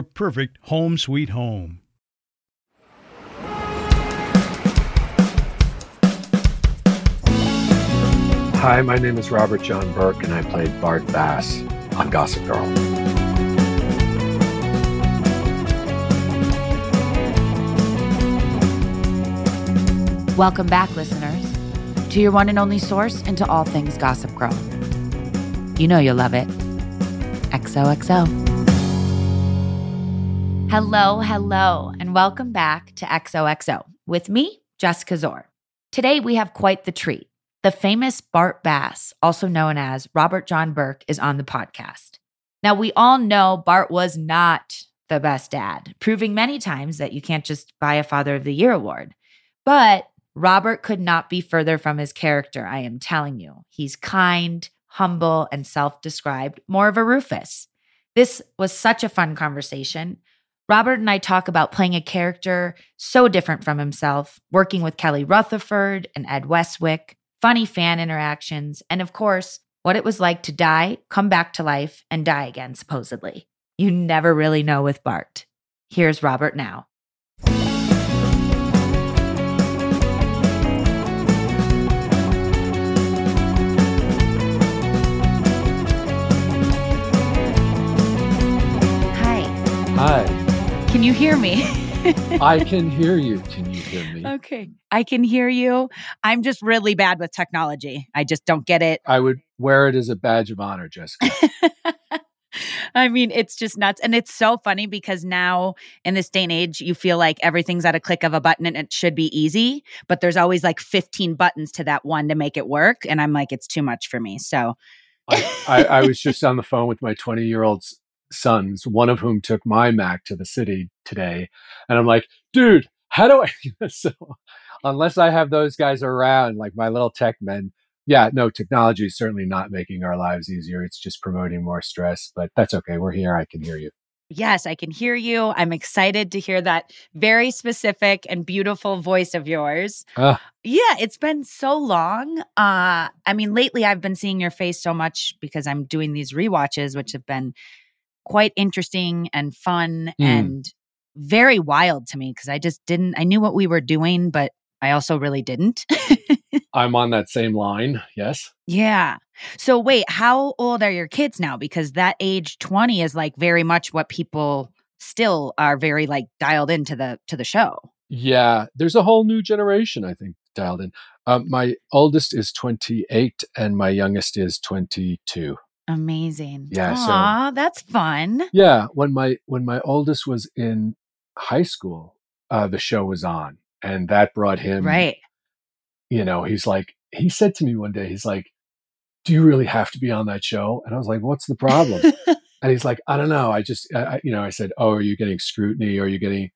perfect home sweet home. Hi, my name is Robert John Burke, and I played Bart Bass on Gossip Girl. Welcome back, listeners, to your one and only source into all things Gossip Girl. You know you'll love it. XOXO. Hello, hello, and welcome back to XOXO with me, Jessica Szohr. Today we have quite the treat. The famous Bart Bass, also known as Robert John Burke, is on the podcast. Now, we all know Bart was not the best dad, proving many times that you can't just buy a Father of the Year award. But Robert could not be further from his character, I am telling you. He's kind, humble, and self described, more of a Rufus. This was such a fun conversation. Robert and I talk about playing a character so different from himself, working with Kelly Rutherford and Ed Westwick, funny fan interactions, and of course, what it was like to die, come back to life, and die again, supposedly. You never really know with Bart. Here's Robert now. Hi. Hi, Can you hear me? I can hear you. Can you hear me? okay. I can hear you. I'm just really bad with technology. I just don't get it. I would wear it as a badge of honor, Jessica. I mean, it's just nuts. And it's so funny because now in this day and age, you feel like everything's at a click of a button and it should be easy, but there's always like 15 buttons to that one to make it work. And I'm like, it's too much for me. So, I, I, I was just on the phone with my 20 year old sons, one of whom took my Mac to the city today. And I'm like, dude, how do I? so, unless I have those guys around, like my little tech men, yeah, no, technology is certainly not making our lives easier. It's just promoting more stress, but that's okay. We're here. I can hear you. yes, I can hear you. I'm excited to hear that very specific and beautiful voice of yours. Ah. Yeah, it's been so long. Uh I mean, lately I've been seeing your face so much because I'm doing these rewatches which have been quite interesting and fun Mm. and very wild to me because I just didn't I knew what we were doing but I also really didn't. I'm on that same line. Yes. yeah. So wait, how old are your kids now because that age 20 is like very much what people still are very like dialed into the to the show. Yeah. There's a whole new generation, I think, dialed in. Um, my oldest is 28 and my youngest is 22. Amazing. Yeah, so- that's fun. Yeah, when my when my oldest was in high school, uh, the show was on, and that brought him. Right. You know, he's like, he said to me one day, he's like, "Do you really have to be on that show?" And I was like, "What's the problem?" and he's like, "I don't know. I just, I, I- you know," I said, "Oh, are you getting scrutiny? Are you getting?"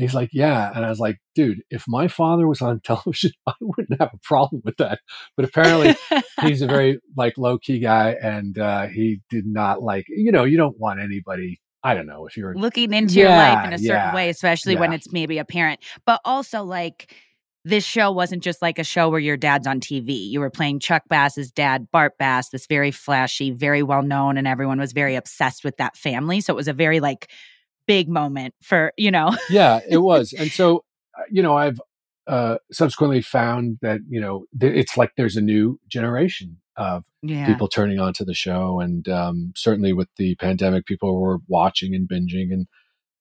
And he's like, "Yeah." And I was like, "Dude, if my father was on television, I wouldn't have a problem with that." But apparently, he's a very like low key guy, and uh, he did not like. You know, you don't want anybody. I don't know if you're looking into your life in a certain yeah, way, especially when it's maybe a parent. But also, like, this show wasn't just like a show where your dad's on TV. You were playing Chuck Bass's dad, Bart Bass, this very flashy, very well known, and everyone was very obsessed with that family. So it was a very like big moment for, you know, yeah, it was. And so, uh, you know, I've uh, subsequently found that, you know, th- it's like there's a new generation of yeah. people turning onto the show. And um, certainly with the pandemic, people were watching and binging. And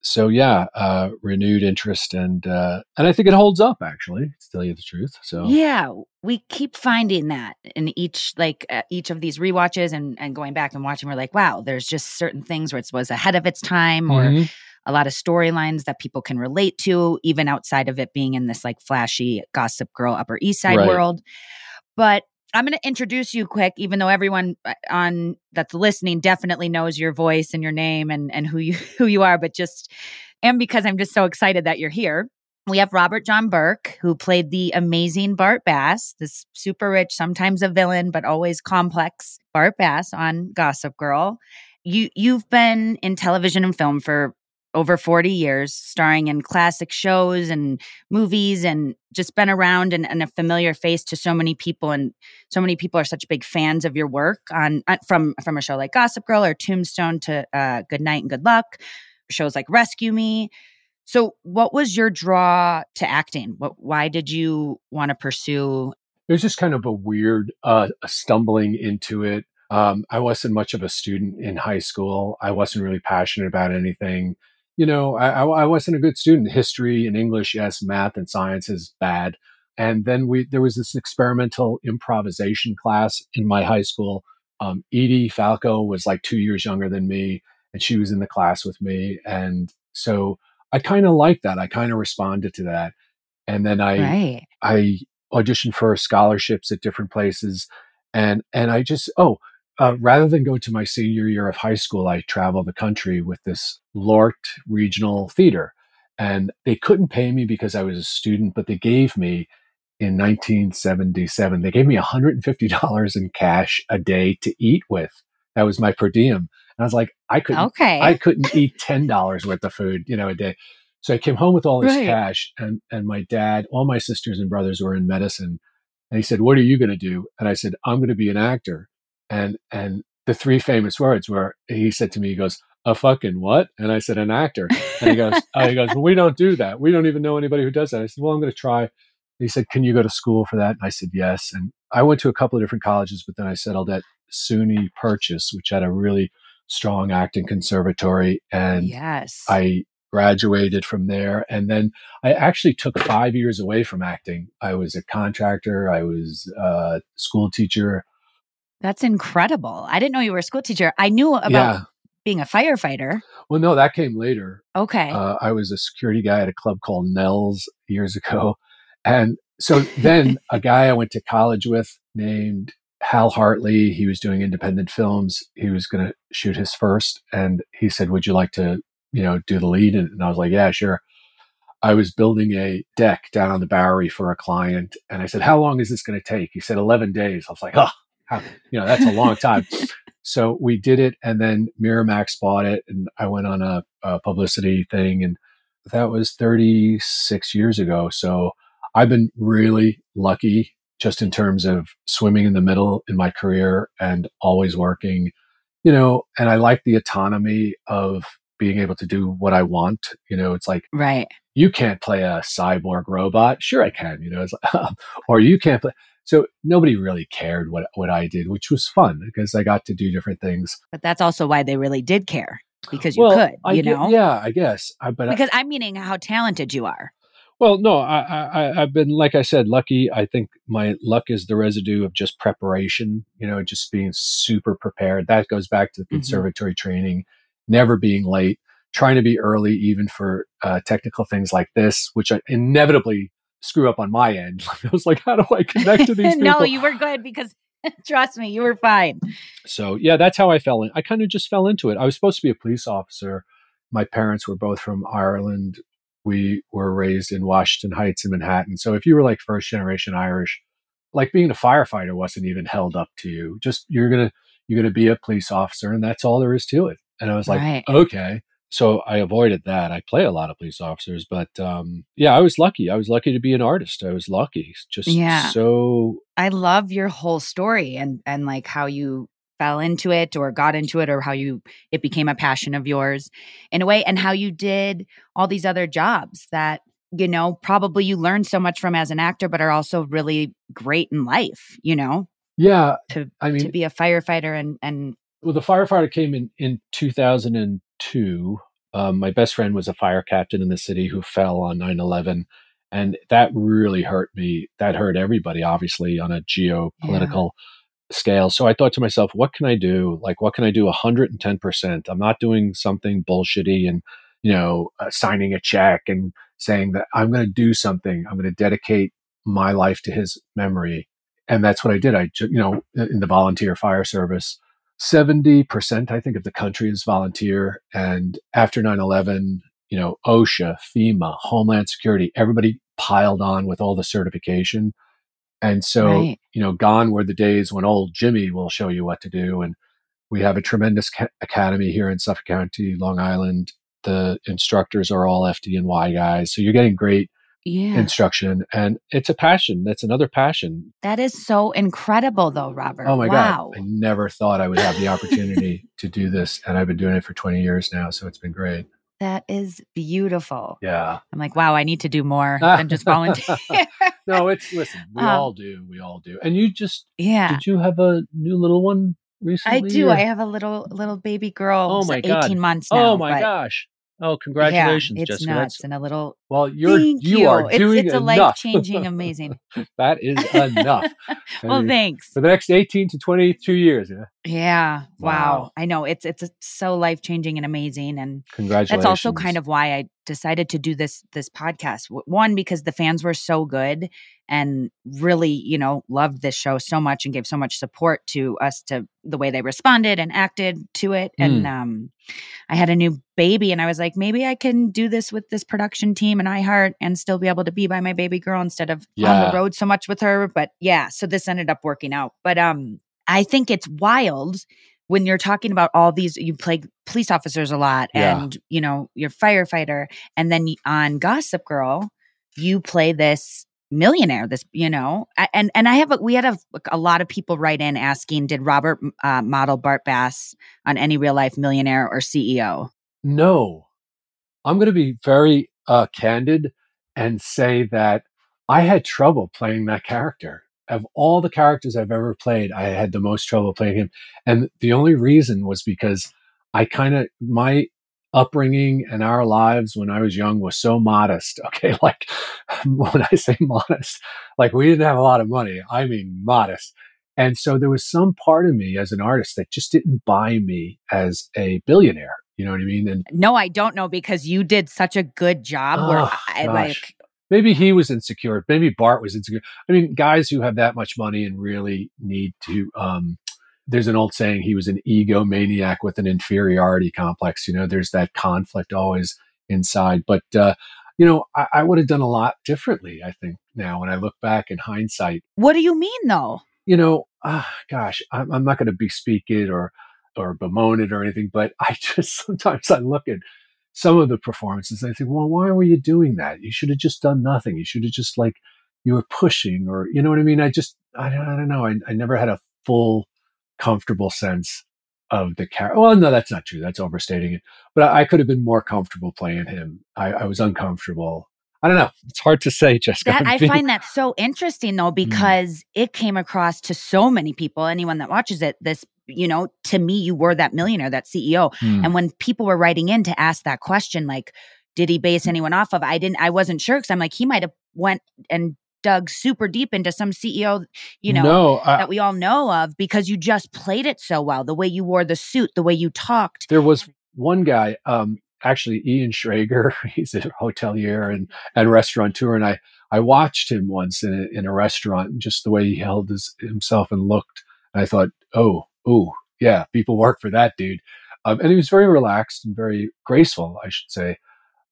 so, yeah, uh, renewed interest. And, uh, and I think it holds up, actually, to tell you the truth. So, Yeah, we keep finding that in each like uh, each of these rewatches and and going back and watching. We're like, wow, there's just certain things where it was ahead of its time, or Mhm. a lot of storylines that people can relate to, even outside of it being in this like flashy Gossip Girl Upper East Side Right. world. But I'm going to introduce you quick, even though everyone uh, on that's listening definitely knows your voice and your name and and who you who you are. But just and because I'm just so excited that you're here. We have Robert John Burke, who played the amazing Bart Bass, this super rich, sometimes a villain, but always complex Bart Bass on Gossip Girl. You you've been in television and film for over 40 years, starring in classic shows and movies and just been around and, and a familiar face to so many people and so many people are such big fans of your work on uh, from from a show like Gossip Girl or Tombstone to uh, Good Night and Good Luck, shows like Rescue Me. So, what was your draw to acting? What, why did you want to pursue? it was just kind of a weird uh, stumbling into it. Um, I wasn't much of a student in high school. I wasn't really passionate about anything. You know, I, I, wasn't a good student. History and English, yes. Math and science is bad. And then we there was this experimental improvisation class in my high school. Um, Edie Falco was like two years younger than me, and she was in the class with me. And so I kind of liked that. I kind of responded to that. And then I right. I auditioned for scholarships at different places, and and I just oh, uh, rather than go to my senior year of high school, I traveled the country with this Lort Regional Theater, and they couldn't pay me because I was a student, but they gave me in 1977 they gave me 150 dollars in cash a day to eat with. That was my per diem, and I was like, I couldn't Okay. I couldn't eat ten dollars worth of food, you know, a day. So I came home with all this Right. cash, and and my dad, all my sisters and brothers were in medicine, and he said, "What are you going to do?" And I said, "I'm going to be an actor." And and the three famous words were, he said to me, he goes, "A fucking what?" And I said, "An actor." And he goes, uh, he goes, "Well, we don't do that. We don't even know anybody who does that." I said, "Well, I'm going to try." And he said, "Can you go to school for that?" And I said, "Yes." And I went to a couple of different colleges, but then I settled at SUNY Purchase, which had a really strong acting conservatory, and yes. I graduated from there. And then I actually took five years away from acting. I was a contractor, I was a school teacher. That's incredible. I didn't know you were a school teacher. I knew about yeah. being a firefighter. Well, no, that came later. Okay. Uh, I was a security guy at a club called Nell's years ago. And so then a guy I went to college with named Hal Hartley, he was doing independent films. He was going to shoot his first. And he said, Would you like to, you know, do the lead? And, and I was like, Yeah, sure. I was building a deck down on the Bowery for a client. And I said, How long is this going to take? He said, 11 days. I was like, Oh, how, you know, that's a long time. so we did it. And then Miramax bought it. And I went on a, a publicity thing. And that was 36 years ago. So I've been really lucky just in terms of swimming in the middle in my career and always working, you know, and I like the autonomy of being able to do what I want. You know, it's like, right. you can't play a cyborg robot. Sure, I can, you know, it's like, or you can't play. So nobody really cared what, what I did, which was fun because I got to do different things. But that's also why they really did care because you well, could, I you know? yeah, I guess. I, but I- Because I'm meaning how talented you are. Well, no, I, I, I've been, like I said, lucky. I think my luck is the residue of just preparation, you know, just being super prepared. That goes back to the Mm-hmm. conservatory training, never being late, trying to be early, even for uh, technical things like this, which I inevitably screw up on my end. I was like, how do I connect to these people? no, you were good because trust me, you were fine. So yeah, that's how I fell in. I kind of just fell into it. I was supposed to be a police officer. My parents were both from Ireland. We were raised in Washington Heights in Manhattan. So if you were like first generation Irish, like being a firefighter wasn't even held up to you. Just you're gonna you're gonna be a police officer, and that's all there is to it. And I was like, Right. okay. So I avoided that. I play a lot of police officers, but um, yeah, I was lucky. I was lucky to be an artist. I was lucky. Just Yeah. so I love your whole story and and like how you fell into it or got into it or how you it became a passion of yours in a way and how you did all these other jobs that you know probably you learned so much from as an actor but are also really great in life you know yeah. to I mean, to be a firefighter and and well, the firefighter came in in 2002. Um, my best friend was a fire captain in the city who fell on 9/11, and that really hurt me. That hurt everybody, obviously, on a geopolitical scale. So I thought to myself, what can I do? Like, what can I do 110 percent? I'm not doing something bullshitty and you know uh, signing a check and saying that I'm going to do something. I'm going to dedicate my life to his memory, and that's what I did. I, you know, in the volunteer fire service. 70% i think of the country is volunteer and after 9-11 you know osha fema homeland security everybody piled on with all the certification and so Right. you know gone were the days when old jimmy will show you what to do and we have a tremendous ca- academy here in suffolk county long island the instructors are all fdny guys so you're getting great yeah instruction and it's a passion that's another passion that is so incredible though robert Oh my wow God. I never thought I would have the opportunity to do this. And I've been doing it for 20 years now. So it's been great. that is beautiful Yeah. i'm like wow i need to do more than just volunteer No, it's, listen, we Um, all do. We all do. And you just, yeah did you have a new little one recently? I do. or- I have a little little baby girl. Oh my God. 18 months now. oh my gosh. Oh, congratulations, yeah, it's Jessica. nuts That's, and a little. Well, you're, thank you you. are it's, doing it's a life changing, amazing. that is enough. Well, thanks. For the next 18 to 22 years. Yeah. Yeah. Wow. Wow. I know it's it's so life changing and amazing, and Congratulations. that's also kind of why I decided to do this this podcast. One because the fans were so good and really, you know, loved this show so much and gave so much support to us to the way they responded and acted to it. And um I had a new baby and I was like, maybe I can do this with this production team and iHeart and still be able to be by my baby girl instead of on the road so much with her. But yeah, so this ended up working out. But um I think it's wild when you're talking about all these you play police officers a lot Yeah. and you know you're firefighter and then on gossip girl you play this millionaire this you know and and i have a, we had a, a lot of people write in asking did robert uh, model bart bass on any real life millionaire or ceo No, I'm going to be very uh, candid and say that I had trouble playing that character. Of all the characters I've ever played, I had the most trouble playing him. And the only reason was because I kind of, my upbringing and our lives when I was young was so modest. Okay. Like when I say modest, like we didn't have a lot of money. I mean, modest. And so there was some part of me as an artist that just didn't buy me as a billionaire. You know what I mean? And no i don't know because you did such a good job where Oh, i gosh. like maybe he was insecure. Maybe Bart was insecure. I mean, guys who have that much money and really need to. Um, there's an old saying: he was an egomaniac with an inferiority complex. You know, there's that conflict always inside. But uh, you know, I, I would have done a lot differently. I think now, when I look back in hindsight, what do you mean though you know, ah, gosh, I'm, I'm not going to bespeak it or or bemoan it or anything, but I just sometimes I look at some of the performances and I think, well, why were you doing that? You should have just done nothing. You should have just like you were pushing, or you know what I mean. I just I don't, I don't know. I, I never had a full comfortable sense of the character. Well, no, that's not true. That's overstating it. But I, I could have been more comfortable playing him. I, I was uncomfortable. I don't know. It's hard to say, Jessica. That I find that so interesting Mm. though, because it came across to so many people, anyone that watches it, this, you know, to me, you were that millionaire, that CEO. Hmm. And when people were writing in to ask that question, like, did he base anyone off of? I didn't. I wasn't sure because I'm like he might have went and dug super deep into some CEO, you know, no, I, that we all know of because you just played it so well. The way you wore the suit, the way you talked. there was one guy, um, actually Ian Schrager. He's a hotelier and and restaurateur, and I I watched him once in a, in a restaurant, just the way he held his, himself and looked. And I thought, oh, oh, yeah, people work for that dude. Um, and he was very relaxed and very graceful, I should say.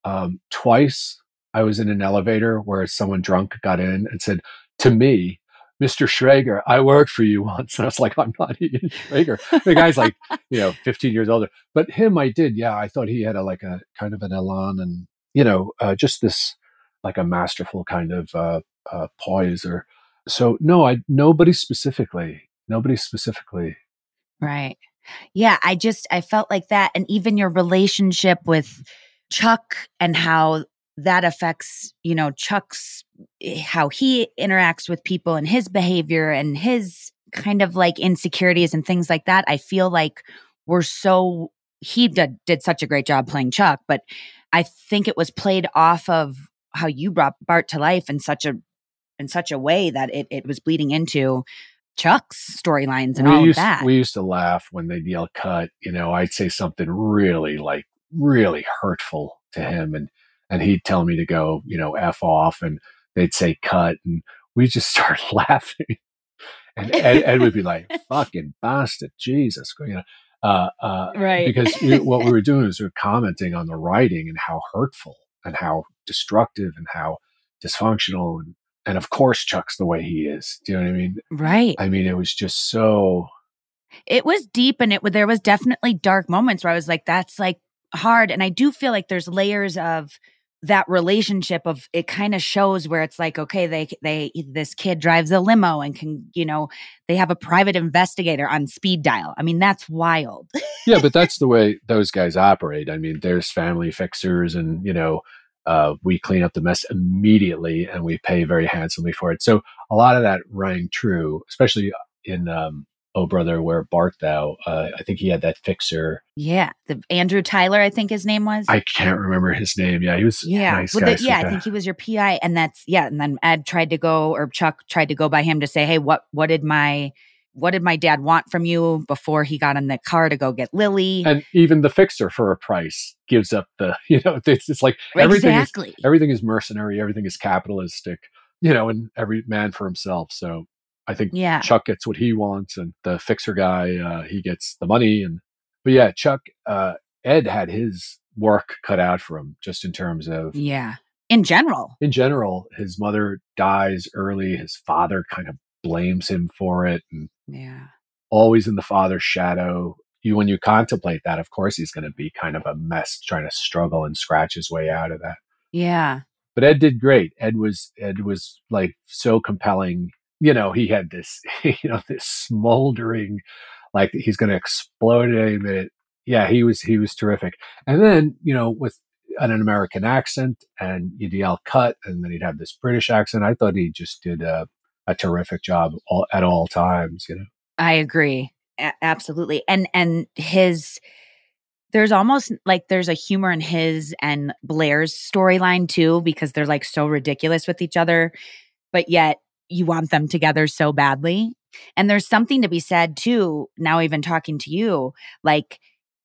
Um, twice I was in an elevator where someone drunk got in and said to me, Mr. Schrager, I worked for you once. And I was like, I'm not Ian Schrager. The guy's like, you know, 15 years older. But him, I did. Yeah, I thought he had a like a kind of an elan and, you know, uh, just this like a masterful kind of uh, uh, poise or so. No, I nobody specifically, nobody specifically. Right. Yeah, I just I felt like that and even your relationship with Chuck and how that affects, you know, Chuck's eh, how he interacts with people and his behavior and his kind of like insecurities and things like that. I feel like we're so he did did such a great job playing Chuck, but I think it was played off of how you brought Bart to life in such a in such a way that it, it was bleeding into Chuck's storylines and we all used, of that. We used to laugh when they'd yell cut. You know, I'd say something really like really hurtful to him and and he'd tell me to go, you know, F off and they'd say cut and we just start laughing. And Ed, Ed would be like, fucking bastard, Jesus, you know. Uh, uh, Right. Because we, what we were doing is we were commenting on the writing and how hurtful and how destructive and how dysfunctional and and of course Chuck's the way he is. Do you know what I mean? right. I mean, it was just so it was deep and it there was definitely dark moments where I was like, that's like hard. And I do feel like there's layers of that relationship of it kind of shows where it's like, okay, they, they, this kid drives a limo and can, you know, they have a private investigator on speed dial. I mean, that's wild. yeah, but that's the way those guys operate. I mean, there's family fixers, and you know, uh, we clean up the mess immediately, and we pay very handsomely for it. So a lot of that rang true, especially in um, Oh Brother, Where Bart Thou? Uh, I think he had that fixer. yeah. The Andrew Tyler, I think his name was. I can't remember his name. Yeah, he was yeah. nice Well, the- yeah, I think he was your PI. And that's, yeah. And then Ed tried to go, or Chuck tried to go by him to say, hey, what, what did my, what did my dad want from you before he got in the car to go get Lily? and even the fixer for a price gives up the you know it's, it's like everything is exactly. everything is mercenary everything is capitalistic you know and every man for himself so i think Yeah. chuck gets what he wants and the fixer guy uh, he gets the money and but yeah chuck uh, ed had his work cut out for him just in terms of Yeah. In general. in general his mother dies early his father kind of blames him for it and Yeah. always in the father's shadow. You, when you contemplate that, of course, he's going to be kind of a mess, trying to struggle and scratch his way out of that. Yeah. But Ed did great. Ed was Ed was like so compelling. You know, he had this, you know, this smoldering, like he's going to explode at any minute. Yeah, he was he was terrific. And then you know, with an American accent, and you'd yell cut, and then he'd have this British accent. I thought he just did a, a terrific job all, at all times. You know. I agree. A- absolutely. And and his there's almost like there's a humor in his and Blair's storyline too because they're like so ridiculous with each other but yet you want them together so badly. And there's something to be said too now even talking to you like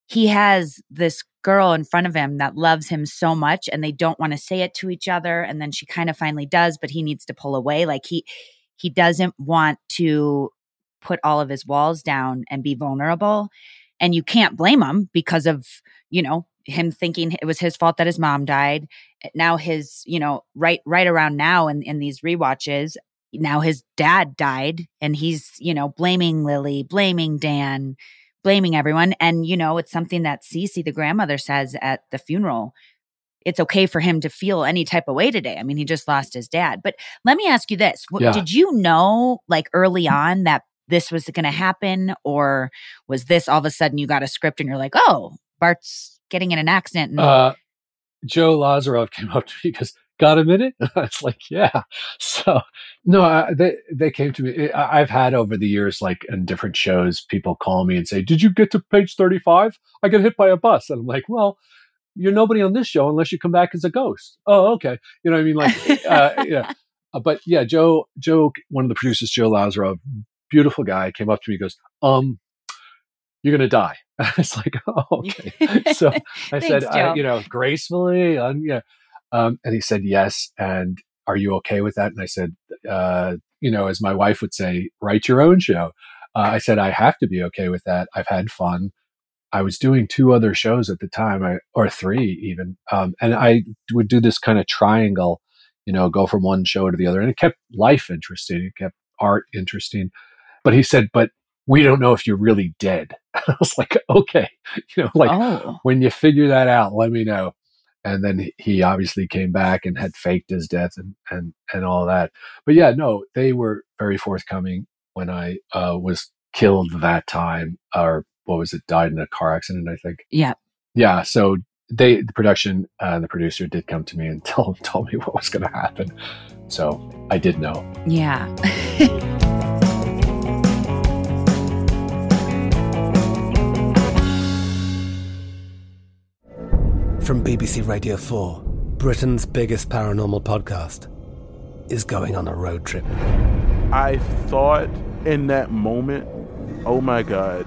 he has this girl in front of him that loves him so much and they don't want to say it to each other and then she kind of finally does but he needs to pull away like he he doesn't want to put all of his walls down and be vulnerable and you can't blame him because of you know him thinking it was his fault that his mom died. Eh, now his you know right right around now in, in these rewatches now his dad died and he's you know blaming lily blaming dan blaming everyone and you know it's something that Cece, the grandmother says at the funeral it's okay for him to feel any type of way today i mean he just lost his dad but let me ask you this Yeah. did you know like early on that this was going to happen or was this all of a sudden you got a script and you're like oh bart's getting in an accident and Uh, Joe Lazarov came up to me because got a minute. I was like, yeah. So no, I, they they came to me. I- I've had over the years, like in different shows, people call me and say, "Did you get to page thirty five? I got hit by a bus." And I'm like, well. You're nobody on this show unless you come back as a ghost. Oh, okay. You know what I mean? Like, uh, yeah. Uh, but yeah, Joe, Joe, one of the producers, Joe Lazarov, beautiful guy, came up to me, goes, um, you're going to die. it's like, oh, okay. so I said, I, you know, gracefully, um, yeah. Um, and he said, yes. And are you okay with that? And I said, uh, you know, as my wife would say, write your own show. Uh, I said, I have to be okay with that. I've had fun. I was doing two other shows at the time, I, or three even. Um, and I would do this kind of triangle, you know, go from one show to the other. And it kept life interesting. It kept art interesting. But he said, but we don't know if you're really dead. I was like, okay, you know, like oh. when you figure that out, let me know. And then he obviously came back and had faked his death and, and, and all that. But yeah, no, they were very forthcoming when I uh, was killed that time or what was it, died in a car accident, I think. Yeah. Yeah. So they, the production, uh, the producer did come to me and tell, told me what was going to happen. So I did know. Yeah. From BBC Radio 4, Britain's biggest paranormal podcast is going on a road trip. I thought in that moment, oh my God,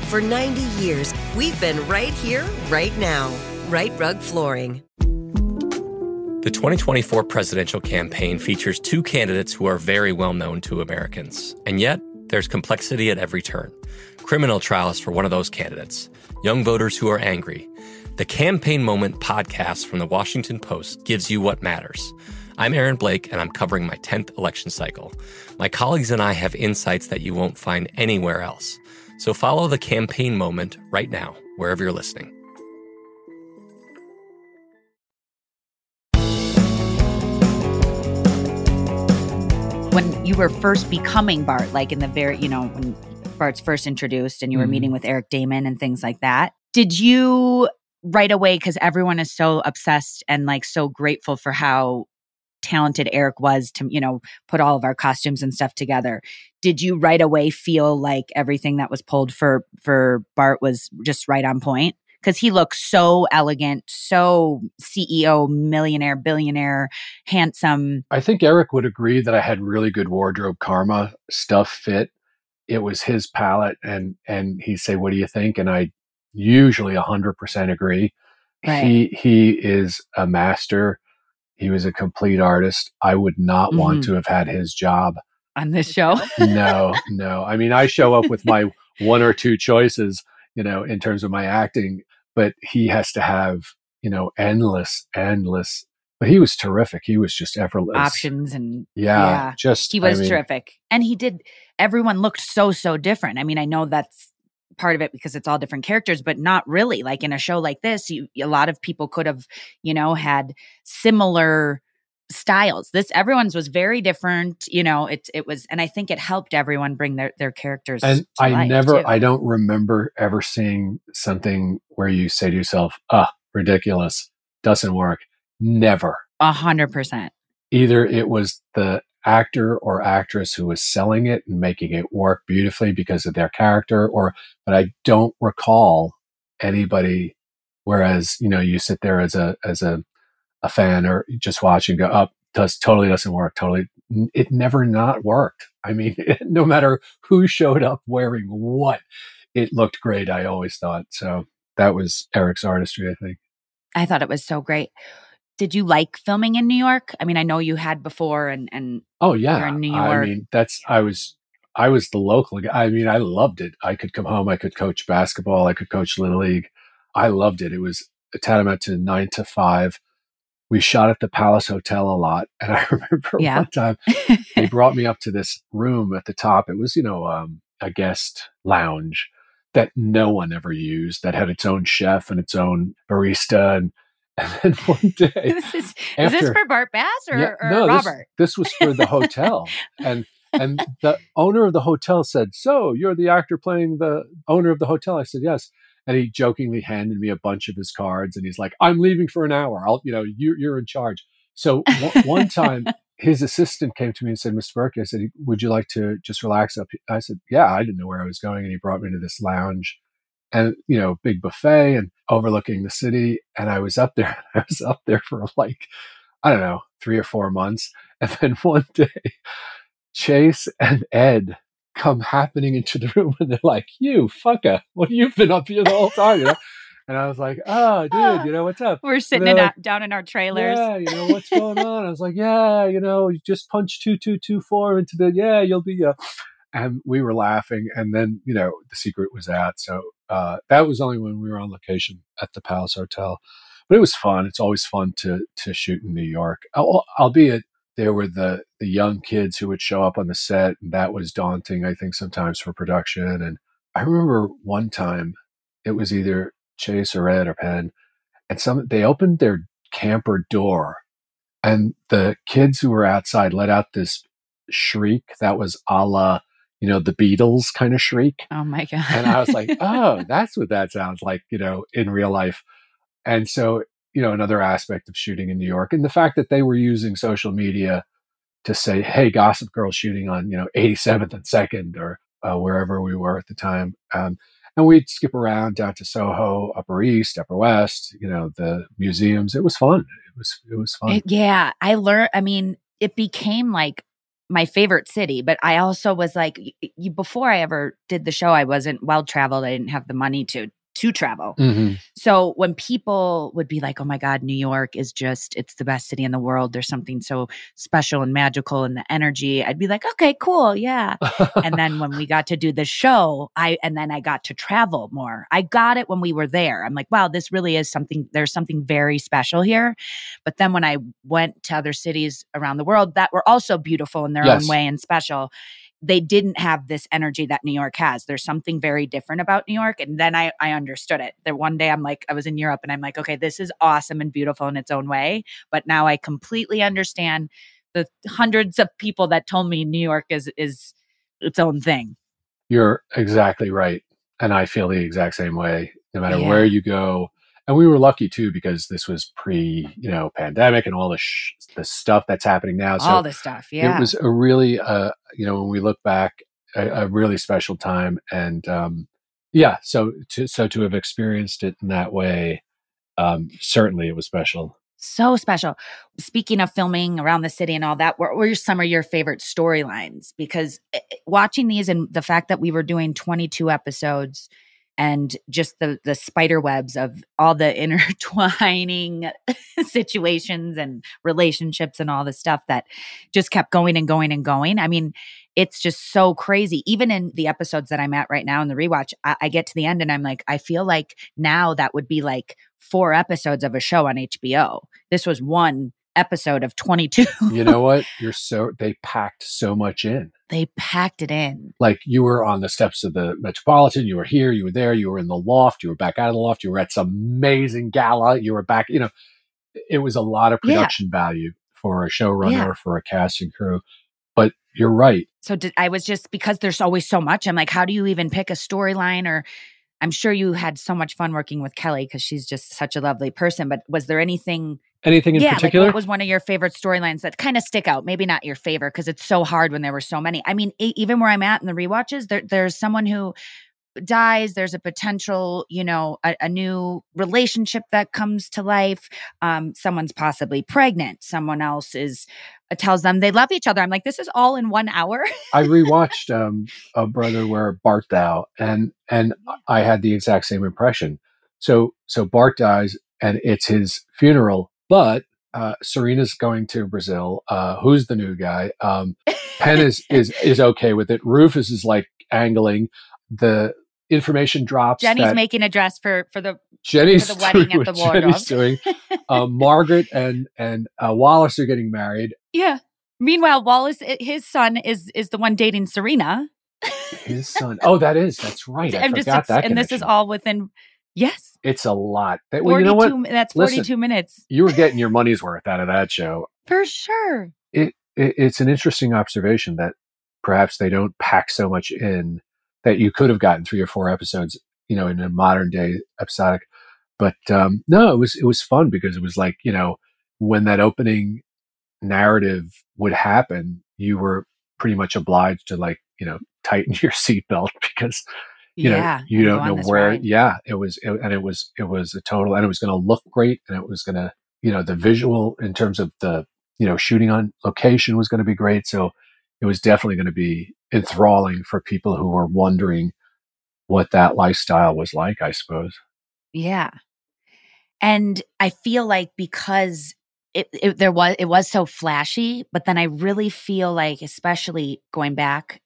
For 90 years, we've been right here, right now. Rite Rug Flooring. The 2024 presidential campaign features two candidates who are very well known to Americans. And yet, there's complexity at every turn. Criminal trials for one of those candidates, young voters who are angry. The Campaign Moment podcast from the Washington Post gives you what matters. I'm Aaron Blake, and I'm covering my 10th election cycle. My colleagues and I have insights that you won't find anywhere else. So follow the campaign moment right now, wherever you're listening. When you were first becoming Bart, like in the very, you know, when Bart's first introduced and you were mm-hmm. meeting with Eric Daman and things like that, did you right away, because everyone is so obsessed and like so grateful for how talented Eric was to, you know, put all of our costumes and stuff together. Did you right away feel like everything that was pulled for for Bart was just right on point? Because he looks so elegant, so CEO, millionaire, billionaire, handsome. I think Eric would agree that I had really good wardrobe karma stuff fit. It was his palette, and and he'd say, "What do you think?" And I usually hundred percent agree. Right. He he is a master he was a complete artist. I would not mm-hmm. want to have had his job on this show. no, no. I mean, I show up with my one or two choices, you know, in terms of my acting, but he has to have, you know, endless, endless. But he was terrific. He was just effortless. Options and yeah, yeah. just he was I mean, terrific. And he did everyone looked so so different. I mean, I know that's part of it because it's all different characters but not really like in a show like this you, a lot of people could have you know had similar styles. This everyone's was very different you know it it was and i think it helped everyone bring their their characters and i never too. i don't remember ever seeing something where you say to yourself ah ridiculous doesn't work. Never. A hundred percent. Either it was the actor or actress who was selling it and making it work beautifully because of their character or but I don't recall anybody whereas you know you sit there as a as a a fan or just watch and go up oh, does totally doesn't work totally it never not worked. I mean no matter who showed up wearing what it looked great i always thought. So that was eric's artistry i think. I thought it was so great. Did you like filming in new york? I mean i know you had before and and oh yeah. in new york. i mean that's i was i was the local i mean i loved it. I could come home i could coach basketball i could coach little league. I loved it. It was a tantamount to nine to five we shot at the Palace Hotel a lot. And I remember yeah. one time they brought me up to this room at the top. It was, you know, um, a guest lounge that no one ever used that had its own chef and its own barista. And, and then one day. this is, after, is this for Bart Bass or, yeah, or no, Robert? This, this was for the hotel. and and the owner of the hotel said, So you're the actor playing the owner of the hotel? I said, Yes and he jokingly handed me a bunch of his cards and he's like i'm leaving for an hour. I'll you know you, you're in charge. So w- one time his assistant came to me and said mr burke i said would you like to just relax up i said yeah i didn't know where i was going and he brought me to this lounge and you know big buffet and overlooking the city and i was up there i was up there for like i don't know three or four months and then one day chace and ed come happening into the room and they're like, "You fucker, what have you been up here the whole time?" You know. And I was like, "Oh, dude, you know what's up?" We're sitting in like, down in our trailers. Yeah, you know what's going on. I was like, "Yeah, you know, you just punch two two two four into the yeah, you'll be." Uh, and we were laughing, and then you know the secret was out. So uh, that was only when we were on location at the Palace Hotel, but it was fun. It's always fun to to shoot in New York, albeit there were the the young kids who would show up on the set and that was daunting i think sometimes for production and i remember one time it was either chace or ed or penn and some they opened their camper door and the kids who were outside let out this shriek that was a la you know the beatles kind of shriek oh my god and i was like oh that's what that sounds like you know in real life and so you know another aspect of shooting in New York, and the fact that they were using social media to say, "Hey, Gossip Girl shooting on you know 87th and Second or uh, wherever we were at the time," um, and we'd skip around down to Soho, Upper East, Upper West, you know, the museums. It was fun. It was it was fun. It, yeah, I learned. I mean, it became like my favorite city but i also was like you, before i ever did the show i wasn't well traveled i didn't have the money to to travel. Mm-hmm. So when people would be like, oh my God, New York is just, it's the best city in the world. There's something so special and magical in the energy. I'd be like, okay, cool. Yeah. and then when we got to do the show, I, and then I got to travel more. I got it when we were there. I'm like, wow, this really is something, there's something very special here. But then when I went to other cities around the world that were also beautiful in their yes. own way and special, they didn't have this energy that New York has. There's something very different about New York. And then I, I understood it. That one day I'm like, I was in Europe and I'm like, okay, this is awesome and beautiful in its own way. But now I completely understand the hundreds of people that told me New York is is its own thing. You're exactly right. And I feel the exact same way. No matter yeah. where you go, and we were lucky too because this was pre you know pandemic and all the sh- the stuff that's happening now so all the stuff yeah it was a really uh you know when we look back a, a really special time and um yeah so to so to have experienced it in that way um certainly it was special so special. Speaking of filming around the city and all that, what were some of your favorite storylines? Because eh, eh, watching these and the fact that we were doing 22 episodes and just the the spider webs of all the intertwining situations and relationships and all the stuff that just kept going and going and going. I mean, it's just so crazy. Even in the episodes that I'm at right now in the rewatch, I, I get to the end and I'm like, I feel like now that would be like four episodes of a show on HBO. This was one episode of 22. you know what? You're so they packed so much in. They packed it in. Like you were on the steps of the Metropolitan, you were here, you were there, you were in the loft, you were back out of the loft, you were at some amazing gala, you were back, you know, it was a lot of production yeah. value for a showrunner, yeah. for a casting crew. But you're right. So did, I was just because there's always so much. I'm like, how do you even pick a storyline or I'm sure you had so much fun working with Kelly because she's just such a lovely person. But was there anything? Anything in yeah, particular? like what was one of your favorite storylines that kind of stick out? Maybe not your favorite because it's so hard when there were so many. I mean, e- even where I'm at in the rewatches, there, there's someone who dies there's a potential you know a, a, new relationship that comes to life um someone's possibly pregnant someone else is tells them they love each other i'm like this is all in one hour i rewatched um a brother where bart thou and and i had the exact same impression so so bart dies and it's his funeral but uh, Serena's going to Brazil. Uh, who's the new guy? Um, Penn is is is okay with it. Rufus is like angling. The information drops. Jenny's making a dress for for the Jenny's for the wedding at the Jenny's doing. Uh, Margaret and and uh, Wallace are getting married. Yeah. Meanwhile, Wallace, his son is is the one dating Serena. his son. Oh, that is. That's right. I I'm forgot just, that. And this is all within. Yes. It's a lot. That, well, you know what? That's 42 Listen, minutes. You were getting your money's worth out of that show. For sure. It, it it's an interesting observation that perhaps they don't pack so much in that you could have gotten three or four episodes, you know, in a modern day episodic. But um, no, it was it was fun because it was like you know when that opening narrative would happen, you were pretty much obliged to like you know tighten your seatbelt because you yeah, know you don't know where. Ride. Yeah, it was it, and it was it was a total and it was going to look great and it was going to you know the visual in terms of the you know shooting on location was going to be great. So it was definitely going to be enthralling for people who were wondering what that lifestyle was like, I suppose. Yeah. And I feel like because it, it, there was it was so flashy, but then I really feel like especially going back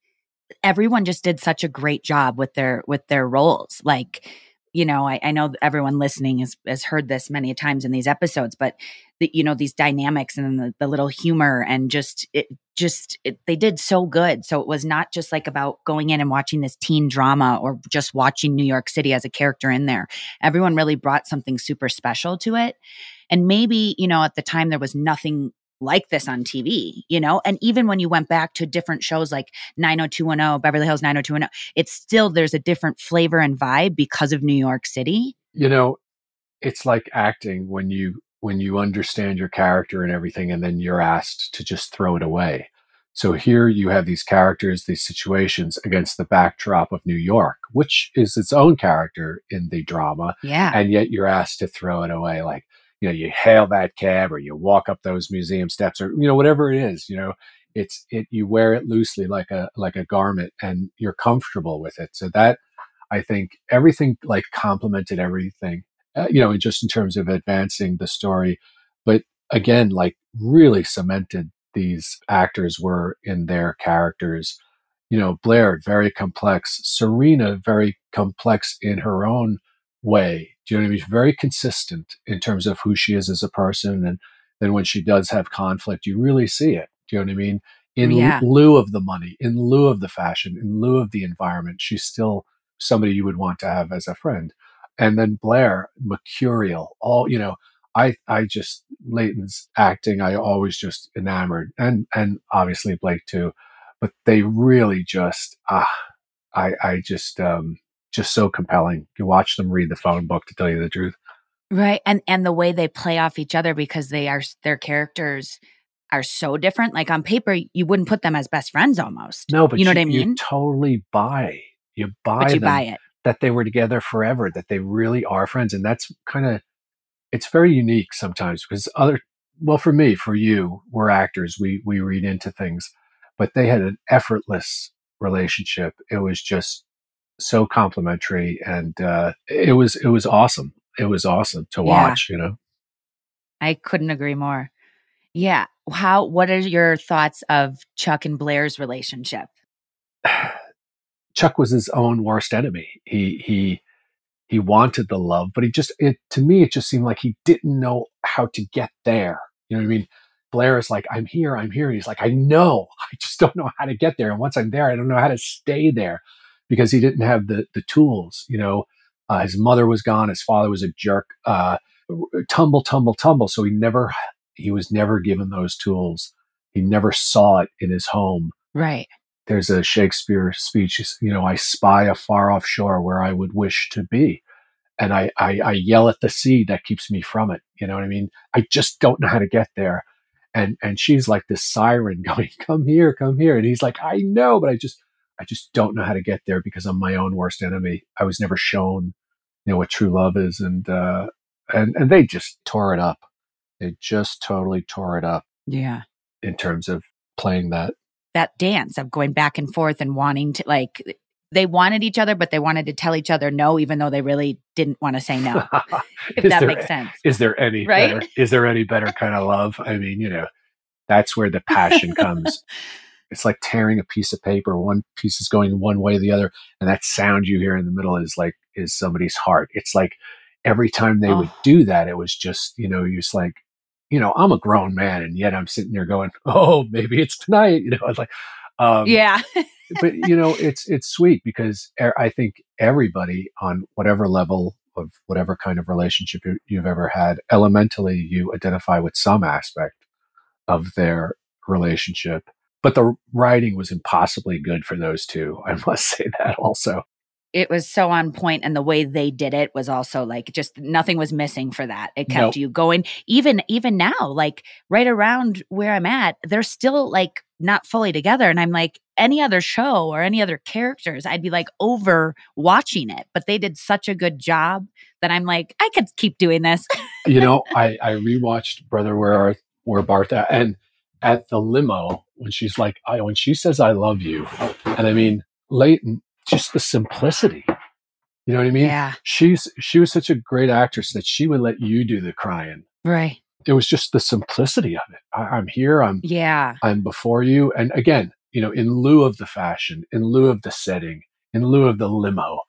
everyone just did such a great job with their with their roles. Like you know, I, I know everyone listening has, has heard this many times in these episodes, but the, you know, these dynamics and the, the little humor and just, it just, it, they did so good. So it was not just like about going in and watching this teen drama or just watching New York City as a character in there. Everyone really brought something super special to it. And maybe, you know, at the time there was nothing like this on TV, you know? And even when you went back to different shows like 90210, Beverly Hills 90210, it's still there's a different flavor and vibe because of New York City. You know, it's like acting when you when you understand your character and everything and then you're asked to just throw it away. So here you have these characters, these situations against the backdrop of New York, which is its own character in the drama. Yeah. And yet you're asked to throw it away like you know you hail that cab or you walk up those museum steps or you know whatever it is you know it's it you wear it loosely like a like a garment and you're comfortable with it. So that i think everything like complemented everything uh, you know just in terms of advancing the story. But again like really cemented these actors were in their characters. You know blair very complex. Serena very complex in her own way. Do you know what I mean? Very consistent in terms of who she is as a person. And then when she does have conflict, you really see it. Do you know what I mean? In yeah. lieu of the money, in lieu of the fashion, in lieu of the environment, she's still somebody you would want to have as a friend. And then Blair, mercurial, all, you know, I, I just, Leighton's acting, I always just enamored and, and obviously Blake too, but they really just, ah, I, I just, um, just so compelling. You watch them read the phone book to tell you the truth. Right. And and the way they play off each other because they are their characters are so different. Like on paper, you wouldn't put them as best friends almost. No, but you know you, what I mean? You totally buy. You buy you buy it. that they were together forever, that they really are friends. And that's kind of it's very unique sometimes because other well, for me, for you, we're actors. We we read into things. But they had an effortless relationship. It was just so complimentary and uh, it was it was awesome it was awesome to Yeah. watch you know I couldn't agree more. Yeah. How what are your thoughts of Chuck and Blair's relationship? chuck was his own worst enemy he he he wanted the love but he just it to me it just seemed like he didn't know how to get there you know what i mean blair is like i'm here i'm here and he's like i know i just don't know how to get there and once i'm there i don't know how to stay there because he didn't have the the tools you know uh, his mother was gone his father was a jerk uh, tumble tumble tumble so he never he was never given those tools he never saw it in his home Right. there's a Shakespeare speech, you know, I spy a far off shore where I would wish to be. And I, I, I yell at the sea that keeps me from it. You know what I mean? I just don't know how to get there. And, and she's like this siren going, come here, come here. And he's like, I know, but I just, I just don't know how to get there because I'm my own worst enemy. I was never shown, you know, what true love is. And, uh, and, and they just tore it up. They just totally tore it up. Yeah. In terms of playing that that dance of going back and forth and wanting to like they wanted each other, but they wanted to tell each other no, even though they really didn't want to say no. if that there, makes sense. Is there any right? better, is there any better kind of love? I mean, you know, that's where the passion comes. It's like tearing a piece of paper. One piece is going one way, the other, and that sound you hear in the middle is like is somebody's heart. It's like every time they oh. would do that, it was just you know, you're just like you know, I'm a grown man and yet I'm sitting there going, oh, maybe it's tonight. You know, it's like, um, yeah. but you know, it's it's sweet because I think everybody on whatever level of whatever kind of relationship you've ever had, elementally you identify with some aspect of their relationship. But the writing was impossibly good for those two. I must say that also it was so on point and the way they did it was also like just nothing was missing for that it kept nope. you going even even now like right around where i'm at they're still like not fully together and i'm like any other show or any other characters i'd be like over watching it but they did such a good job that i'm like i could keep doing this you know i i rewatched brother where art where bartha and at the limo when she's like i when she says i love you and i mean Leighton just the simplicity. You know what I mean? Yeah. She's she was such a great actress that she would let you do the crying. Right. It was just the simplicity of it. I, am here. I'm yeah. I'm before you. And again, you know, in lieu of the fashion, in lieu of the setting, in lieu of the limo,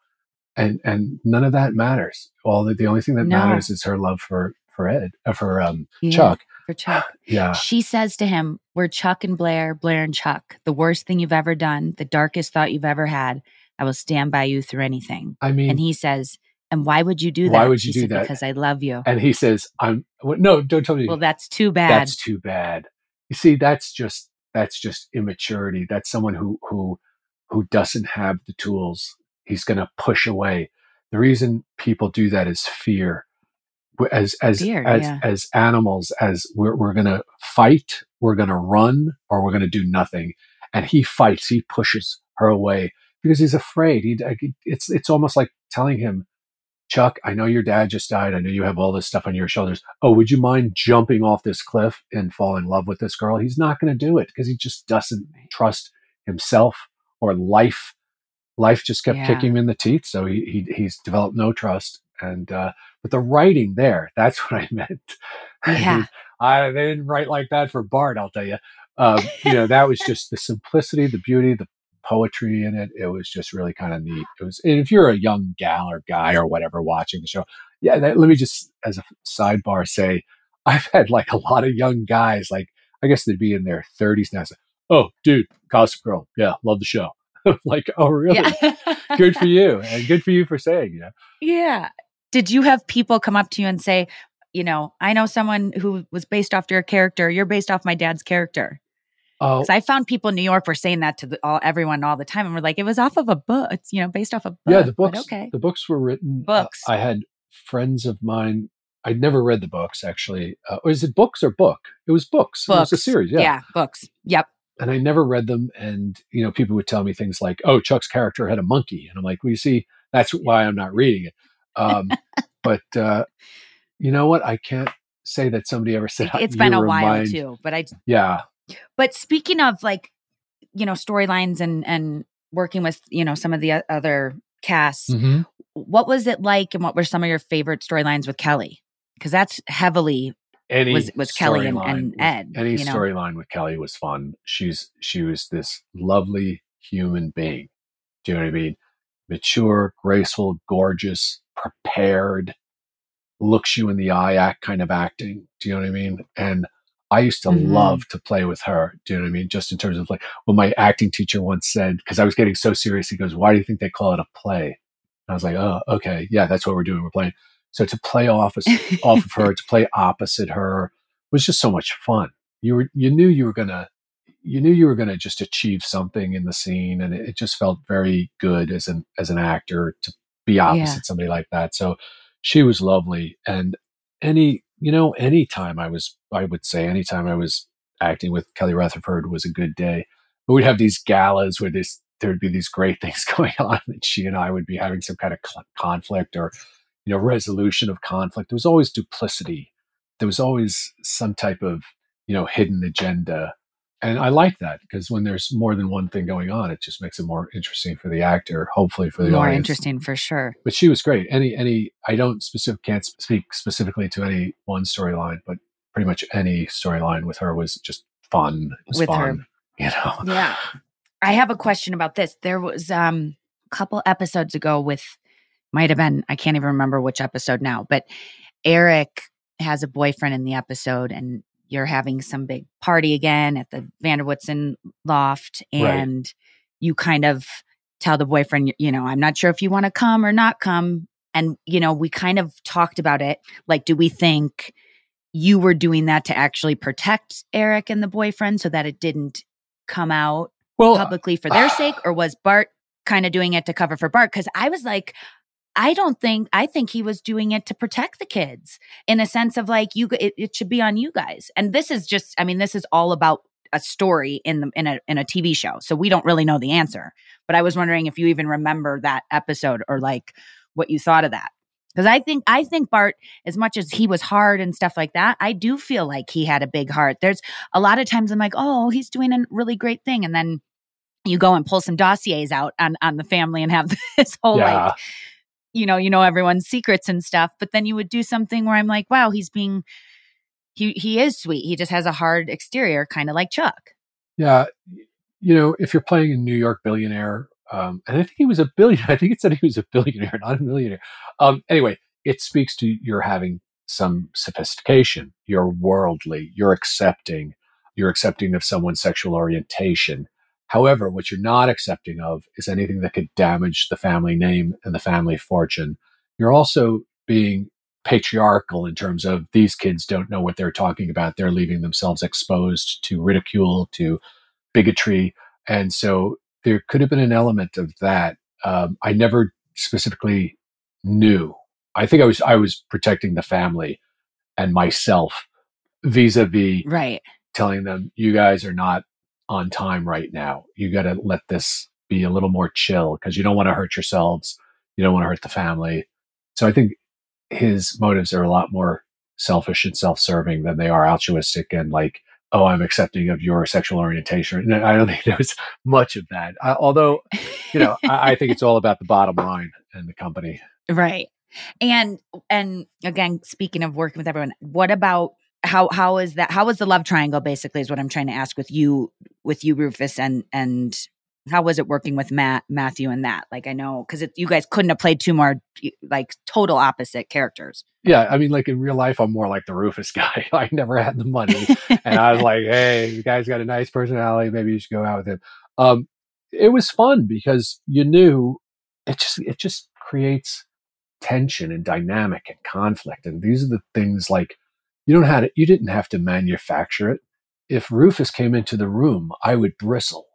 and and none of that matters. All the, the only thing that no. matters is her love for for Ed, uh, for um yeah, Chuck. For Chuck. yeah. She says to him, "We're Chuck and Blair, Blair and Chuck. The worst thing you've ever done, the darkest thought you've ever had." I will stand by you through anything. I mean, and he says, and why would you do that? Why would you she do said, that? Because I love you. And he says, I'm no, don't tell me. Well, that's too bad. That's too bad. You see, that's just that's just immaturity. That's someone who who who doesn't have the tools. He's going to push away. The reason people do that is fear. As as fear, as yeah. as animals, as we're we're going to fight, we're going to run, or we're going to do nothing. And he fights. He pushes her away because he's afraid. He, it's it's almost like telling him, Chuck, I know your dad just died. I know you have all this stuff on your shoulders. Oh, would you mind jumping off this cliff and fall in love with this girl? He's not going to do it because he just doesn't trust himself or life. Life just kept yeah. kicking him in the teeth, so he, he he's developed no trust. And uh, but the writing there, that's what I meant. Yeah, I, they didn't write like that for Bart. I'll tell you. Um, you know, that was just the simplicity, the beauty, the poetry in it. It was just really kind of neat. It was, if you're a young gal or guy or whatever watching the show, yeah, that, let me just, as a sidebar, say, I've had like a lot of young guys, like, I guess they'd be in their 30s now. Say, oh, dude, Gossip Girl. Yeah, love the show. like, oh, really? Yeah. good for you. And good for you for saying, you know? Yeah. Did you have people come up to you and say, you know, I know someone who was based off your character. You're based off my dad's character. Oh, I found people in New York were saying that to the, all everyone all the time, and we're like, it was off of a book. It's you know based off a book. Yeah, the books. okay, the books were written. Uh, books. Uh, I had friends of mine. I'd never read the books actually. Uh, or is it books or book? It was books. Books. It was a series. Yeah. Yeah, books. Yep. And I never read them. And you know, people would tell me things like, "Oh, Chuck's character had a monkey," and I'm like, "Well, you see, that's why I'm not reading it." Um, but uh, you know what? I can't say that somebody ever said it's been a while too. But I yeah but speaking of like, you know, storylines and and working with you know some of the other casts, mm-hmm. what was it like, and what were some of your favorite storylines with Kelly? Because that's heavily any was, was Kelly and, and Ed. Any you know? storyline with Kelly was fun. She's she was this lovely human being. Do you know what I mean? Mature, graceful, gorgeous, prepared, looks you in the eye act kind of acting. Do you know what I mean? And I used to mm-hmm. love to play with her. Do you know what I mean? Just in terms of like what my acting teacher once said, because I was getting so serious. He goes, Why do you think they call it a play? And I was like, Oh, okay. Yeah, that's what we're doing. We're playing. So to play off, off of her, to play opposite her was just so much fun. You were, you knew you were going to, you knew you were going to just achieve something in the scene, and it, it, just felt very good as an as an actor to be opposite yeah. somebody like that. So she was lovely, and any you know any time I was I would say anytime I was acting with Kelly Rutherford was a good day. But we'd have these galas where this there'd be these great things going on, and she and I would be having some kind of cl- conflict or you know resolution of conflict. There was always duplicity. There was always some type of you know hidden agenda and I like that because when there's more than one thing going on, it just makes it more interesting for the actor. Hopefully for the audience. more audience. interesting for sure. But she was great. Any any I don't specific can't speak specifically to any one storyline, but pretty much any storyline with her was just fun. Was with fun, her, you know. Yeah, I have a question about this. There was um a couple episodes ago with might have been I can't even remember which episode now, but Eric has a boyfriend in the episode and you're having some big party again at the Van der Woodsen loft and right. you kind of tell the boyfriend, you know, I'm not sure if you want to come or not come. And, you know, we kind of talked about it. Like, do we think you were doing that to actually protect Eric and the boyfriend so that it didn't come out well, publicly for their uh, sake? Or was Bart kind of doing it to cover for Bart? Because I was like, I don't think I think he was doing it to protect the kids in a sense of like you it, it, should be on you guys. And this is just I mean this is all about a story in the in a in a TV show. So we don't really know the answer. But I was wondering if you even remember that episode or like what you thought of that. Cuz I think I think Bart as much as he was hard and stuff like that, I do feel like he had a big heart. There's a lot of times I'm like, "Oh, he's doing a really great thing." And then you go and pull some dossiers out on on the family and have this whole yeah. like you know, you know everyone's secrets and stuff, but then you would do something where I'm like, wow, he's being he he is sweet. He just has a hard exterior, kind of like Chuck. Yeah. You know, if you're playing a New York billionaire, um, and I think he was a billionaire, I think it said he was a billionaire, not a millionaire. Um, anyway, it speaks to your having some sophistication, you're worldly, you're accepting, you're accepting of someone's sexual orientation. However, what you're not accepting of is anything that could damage the family name and the family fortune. You're also being patriarchal in terms of these kids don't know what they're talking about. They're leaving themselves exposed to ridicule, to bigotry. And so there could have been an element of that. Um, I never specifically knew. I think I was I was protecting the family and myself vis-a-vis right telling them you guys are not on time right now. You got to let this be a little more chill because you don't want to hurt yourselves. You don't want to hurt the family. So I think his motives are a lot more selfish and self-serving than they are altruistic and like, oh, I'm accepting of your sexual orientation. And I don't think there was much of that. Uh, although, you know, I, I think it's all about the bottom line and the company. Right. And and again, speaking of working with everyone, what about how how is that how was the love triangle basically is what i'm trying to ask with you with you rufus and and how was it working with matt matthew and that? Like i know because you guys couldn't have played two more like total opposite characters. Yeah i mean like in real life i'm more like the rufus guy. I never had the money. And i was like hey you guys got a nice personality. Maybe you should go out with him. Um it was fun because you knew it just it just creates tension and dynamic and conflict. And these are the things like you don't have to, you didn't have to manufacture it. If Rufus came into the room, I would bristle.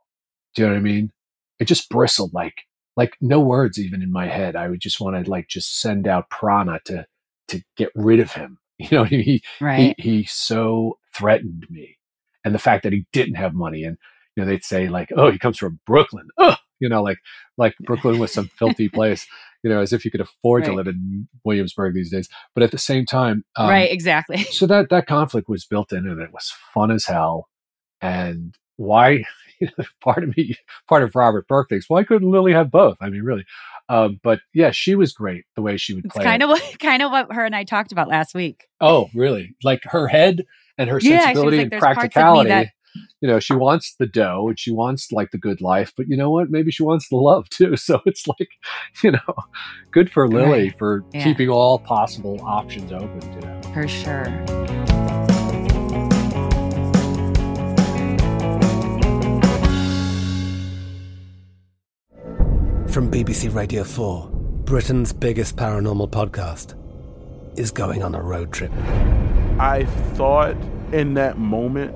Do you know what I mean? It just bristled like like no words even in my head. I would just want to like just send out prana to to get rid of him. You know, he right. he he so threatened me, and the fact that he didn't have money, and you know they'd say like, oh, he comes from Brooklyn. Oh, you know, like like Brooklyn was some filthy place you know, as if you could afford right. to live in Williamsburg these days. But at the same time, um, right, exactly. so that that conflict was built in, and it was fun as hell. And why? You know, part of me, part of Robert Burke thinks, why couldn't Lily have both? I mean, really. Um, but yeah, she was great the way she would play. Kind it. of what kind of what her and I talked about last week. Oh, really? Like her head and her sensibility yeah, like, and practicality you know, she wants the dough and she wants like the good life, but you know what? Maybe she wants the love too. So it's like, you know, good for Lily right. for yeah. keeping all possible options open, you know. For sure. From BBC Radio 4, Britain's biggest paranormal podcast is going on a road trip. I thought in that moment,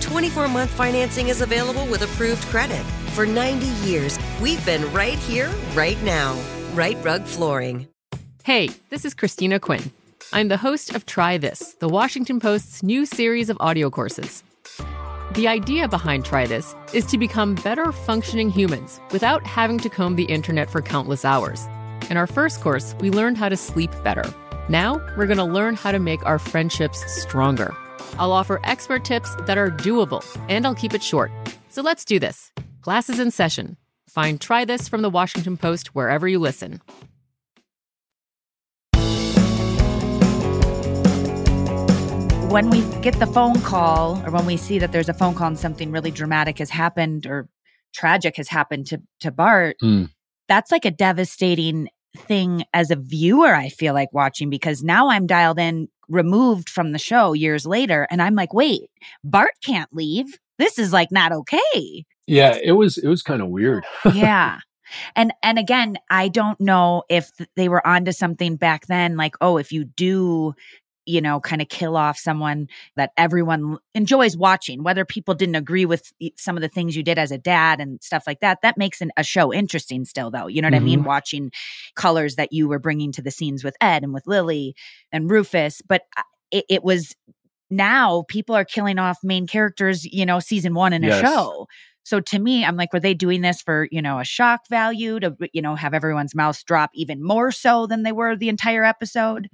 24 month financing is available with approved credit. For 90 years, we've been right here, right now. Rite Rug Flooring. Hey, this is Christina Quinn. I'm the host of Try This, the Washington Post's new series of audio courses. The idea behind Try This is to become better functioning humans without having to comb the internet for countless hours. In our first course, we learned how to sleep better. Now, we're going to learn how to make our friendships stronger. I'll offer expert tips that are doable, and I'll keep it short. So let's do this. Classes in session. Find Try This from the Washington Post wherever you listen. When we get the phone call, or when we see that there's a phone call and something really dramatic has happened or tragic has happened to, to Bart, Mm. that's like a devastating thing as a viewer, I feel like watching because now I'm dialed in, removed from the show years later, and I'm like, wait, Bart can't leave. This is like not okay. Yeah, it was it was kind of weird. yeah. And and again, I don't know if they were onto something back then like, oh, if you do you know, kind of kill off someone that everyone enjoys watching, whether people didn't agree with some of the things you did as a dad and stuff like that. That makes an, a show interesting still, though. You know what I mean? Mhm. Watching colors that you were bringing to the scenes with Ed and with Lily and Rufus. But it, it was now people are killing off main characters, you know, season one in a show. So to me, I'm like, were they doing this for, you know, a shock value to, you know, have everyone's mouths drop even more so than they were the entire episode?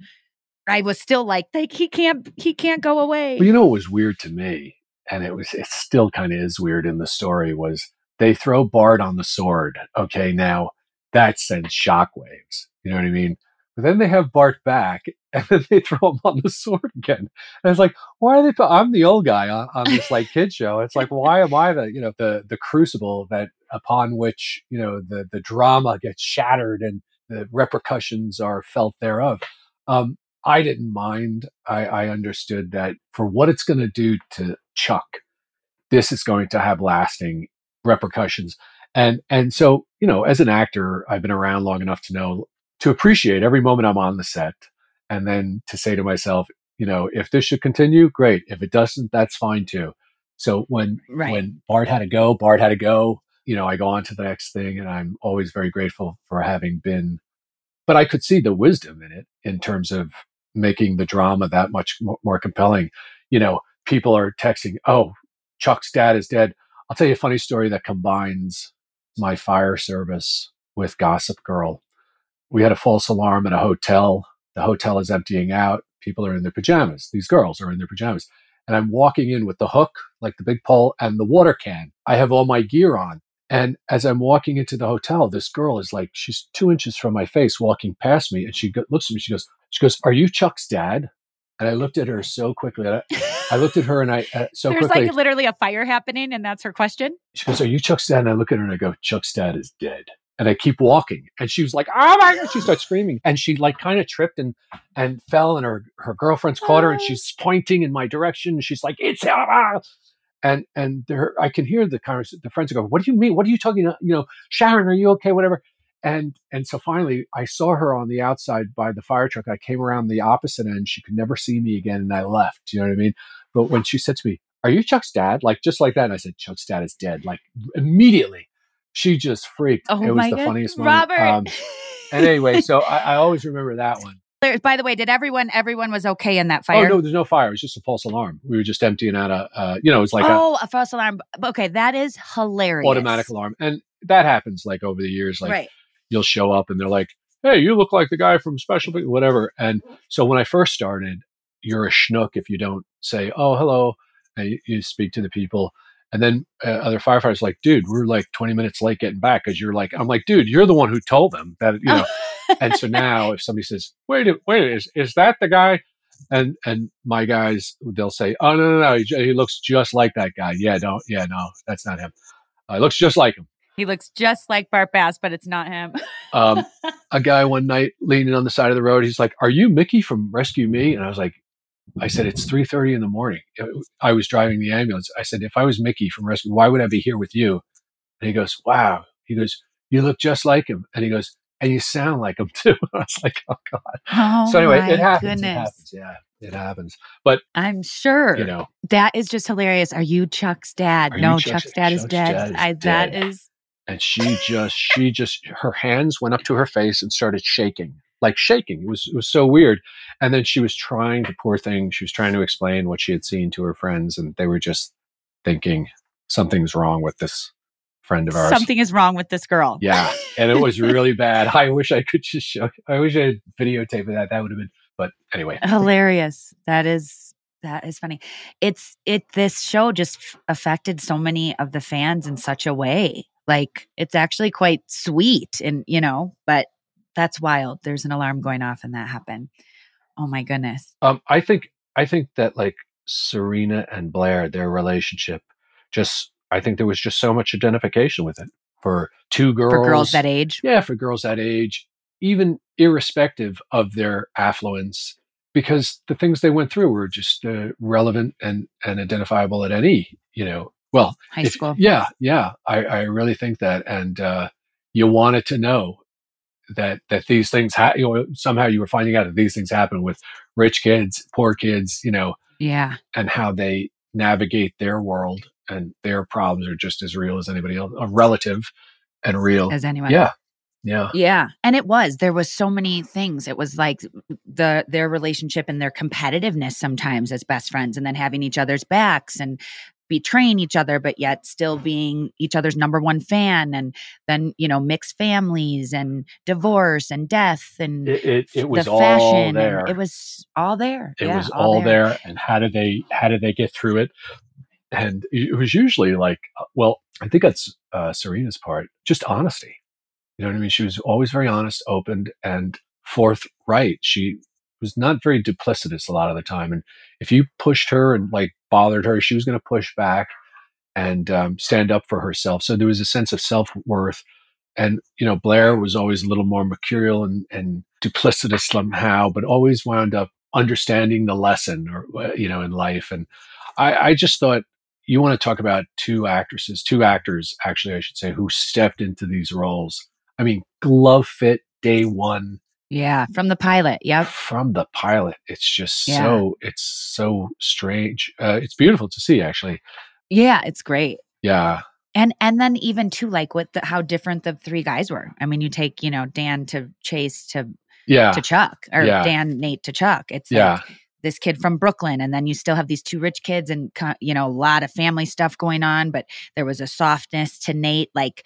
I was still like, like he can't, he can't go away. Well, you know what was weird to me, and it was it still kind of is weird in the story was they throw Bart on the sword. Okay, now that sends shockwaves. You know what I mean? But then they have Bart back, and then they throw him on the sword again. And it's like, why are they? I'm the old guy on, on this like kid show. It's like, why am I the you know the the crucible that upon which you know the the drama gets shattered and the repercussions are felt thereof. Um, I didn't mind. I, I understood that for what it's going to do to Chuck, this is going to have lasting repercussions. And and so you know, as an actor, I've been around long enough to know to appreciate every moment I'm on the set, and then to say to myself, you know, if this should continue, great. If it doesn't, that's fine too. So when Right. when Bart had to go, Bart had to go. You know, I go on to the next thing, and I'm always very grateful for having been. But I could see the wisdom in it in terms of making the drama that much more compelling. You know, people are texting, "Oh, Chuck's dad is dead." I'll tell you a funny story that combines my fire service with Gossip Girl. We had a false alarm at a hotel. The hotel is emptying out. People are in their pajamas. These girls are in their pajamas. And I'm walking in with the hook, like the big pole, and the water can. I have all my gear on. And as I'm walking into the hotel, this girl is like, she's two inches from my face walking past me. And she go- looks at me. She goes, she goes, Are you Chuck's dad? And I looked at her so quickly. I, I looked at her and I, uh, so There's quickly. like literally a fire happening, and that's her question. She goes, Are you Chuck's dad? And I look at her and I go, Chuck's dad is dead. And I keep walking. And she was like, Oh my God. She starts screaming. And she like kind of tripped and and fell and her, her girlfriend's caught her and she's pointing in my direction. And she's like, It's ah. And and there I can hear the conversation the friends go, What do you mean? What are you talking about? You know, Sharon, are you okay? Whatever. And and so finally, I saw her on the outside by the fire truck. I came around the opposite end. She could never see me again, and I left. You know what I mean? But when she said to me, "Are you Chuck's dad?" Like just like that, and I said, "Chuck's dad is dead." Like immediately, she just freaked. Oh it was the God. funniest moment. Robert. Um, and anyway, so I, I always remember that one. There- By the way, did everyone everyone was okay in that fire? Oh no, there's no fire. It was just a false alarm. We were just emptying out a, uh, you know, it was like oh, a false alarm. Okay, that is hilarious. automatic alarm, and that happens like over the years. Like right. you'll show up and they're like, "Hey, you look like the guy from Special, whatever." And so when I first started, you're a schnook if you don't say, "Oh, hello," and you, you speak to the people. And then uh, other firefighters are like, "Dude, we're like 20 minutes late getting back because you're like," I'm like, "Dude, you're the one who told them that you know." And so now if somebody says, "Wait, a- wait, is is that the guy?" And and my guys, they'll say, "Oh no, no, no, he, he looks just like that guy." Yeah, don't, yeah, no, that's not him. Uh, looks just like him. He looks just like Bart Bass, but it's not him. Um, a guy one night leaning on the side of the road, he's like, "Are you Mickey from Rescue Me?" And I was like, "I said it's three thirty in the morning." I was driving the ambulance. I said, "If I was Mickey from Rescue, why would I be here with you?" And he goes, "Wow." He goes, "You look just like him." And he goes, "And you sound like him too." I was like, "Oh God." Oh, so anyway, my it happens. Goodness. It happens. Yeah, it happens. But I'm sure. you know, That is just hilarious. Are you Chuck's dad? No, Chuck's- Chuck's, dad is Chuck's dead. dad is I, That dead. is and she just she just her hands went up to her face and started shaking like shaking it was it was so weird and then she was trying to poor thing she was trying to explain what she had seen to her friends and they were just thinking something's wrong with this friend of ours something is wrong with this girl. yeah and it was really bad i wish i could just show i wish i had videotape of that that would have been but anyway hilarious. That is that is funny. It's it this show just f- affected so many of the fans in such a way. Like it's actually quite sweet and you know, but that's wild. There's an alarm going off and that happened. Oh my goodness. Um, I think I think that like Serena and Blair, their relationship, just I think there was just so much identification with it for two girls. For girls that age. yeah, for girls that age, even irrespective of their affluence, because the things they went through were just uh, relevant and and identifiable at any you know. Well, High if- school. Yeah, yeah, I, I really think that, and uh, you wanted to know that that these things ha- you know, somehow you were finding out that these things happen with rich kids, poor kids, you know, Yeah. and how they navigate their world and their problems are just as real as anybody else, a relative and real As anyone. Yeah, yeah, Yeah. And it was. There was so many things. It was like the their relationship and their competitiveness sometimes as best friends and then having each other's backs and betraying each other but yet still being each other's number one fan and then you know mixed families and divorce and death and It, it, it was the all fashion and there. it was all there it Yeah, was all there. and how did they how did they get through it and it was usually like uh, well i think that's uh, serena's part just honesty. You know what i mean? She was always very honest open and forthright. She was not very duplicitous a lot of the time and if you pushed her and like bothered her she was going to push back and um, stand up for herself. So there was a sense of self-worth and you know blair was always a little more mercurial and, and duplicitous somehow but always wound up understanding the lesson or uh, you know in life. And i, I just thought you want to talk about two actresses two actors actually i should say who stepped into these roles. I mean glove fit day one. Yeah from the pilot yep. From the pilot. It's just Yeah. so it's so strange. Uh, it's beautiful to see actually. Yeah it's great. Yeah. And and then even too like what the, how different the three guys were. I mean you take you know dan to chace to yeah. to chuck or Yeah. dan nate to chuck. It's yeah. like this kid from brooklyn and then you still have these two rich kids and you know a lot of family stuff going on but there was a softness to nate like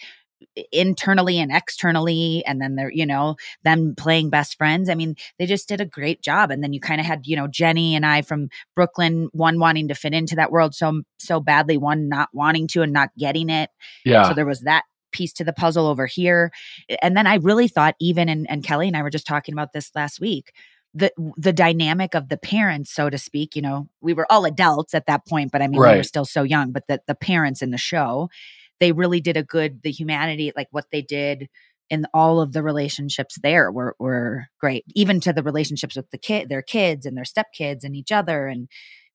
internally and externally and then they're you know them playing best friends i mean they just did a great job and then you kind of had you know jenny and i from brooklyn one wanting to fit into that world so so badly one not wanting to and not getting it yeah so there was that piece to the puzzle over here. And then I really thought even and, and Kelly and I were just talking about this last week. The the dynamic of the parents, so to speak, you know, we were all adults at that point, but I mean we were still so young, but the the parents in the show, they really did a good the humanity, like what they did in all of the relationships there were were great. Even to the relationships with the kid, their kids and their stepkids and each other and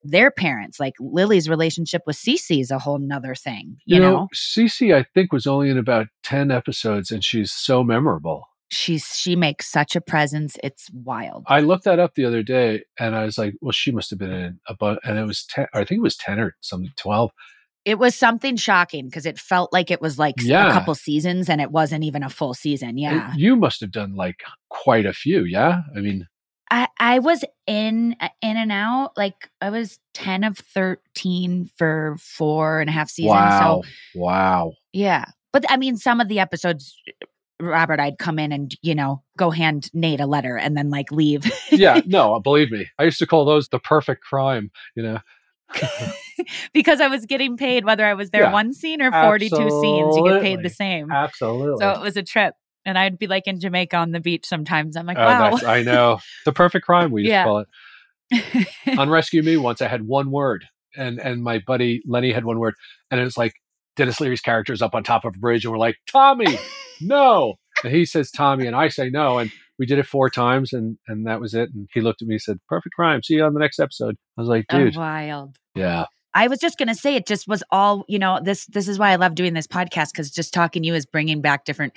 their parents. Like Lily's relationship with Cece is a whole nother thing. You, You, know, know, Cece, I think, was only in about 10 episodes and she's so memorable. She's she makes such a presence. It's wild. I looked that up the other day and I was like, well, she must have been in a bunch, and it was 10, I think it was 10 or something, 12. It was something shocking because it felt like it was like Yeah. a couple seasons and it wasn't even a full season. Yeah. And You must have done like quite a few. Yeah. I mean, I, I was in uh, in and out like I was 10 of 13 for four and a half seasons. wow. So wow. yeah. But I mean some of the episodes Robert, I'd come in and, you know, go hand Nate a letter and then like leave. Yeah. No, believe me. I used to call those the perfect crime, you know? because I was getting paid whether I was there Yeah. one scene or 42 scenes. You get paid the same. Absolutely. So it was a trip. And I'd be like in Jamaica on the beach sometimes. I'm like, Oh, wow. I know. The perfect crime, we used Yeah. to call it. on Rescue Me once I had one word and and my buddy Lenny had one word and it was like Denis Leary's character is up on top of a bridge and we're like, Tommy, no. And he says Tommy and I say no. And we did it four times and and that was it. And he looked at me and said, Perfect crime. See you on the next episode. I was like, Oh, dude. wild. Yeah. I was just gonna say it just was all you know. This this is why I love doing this podcast because just talking to you is bringing back different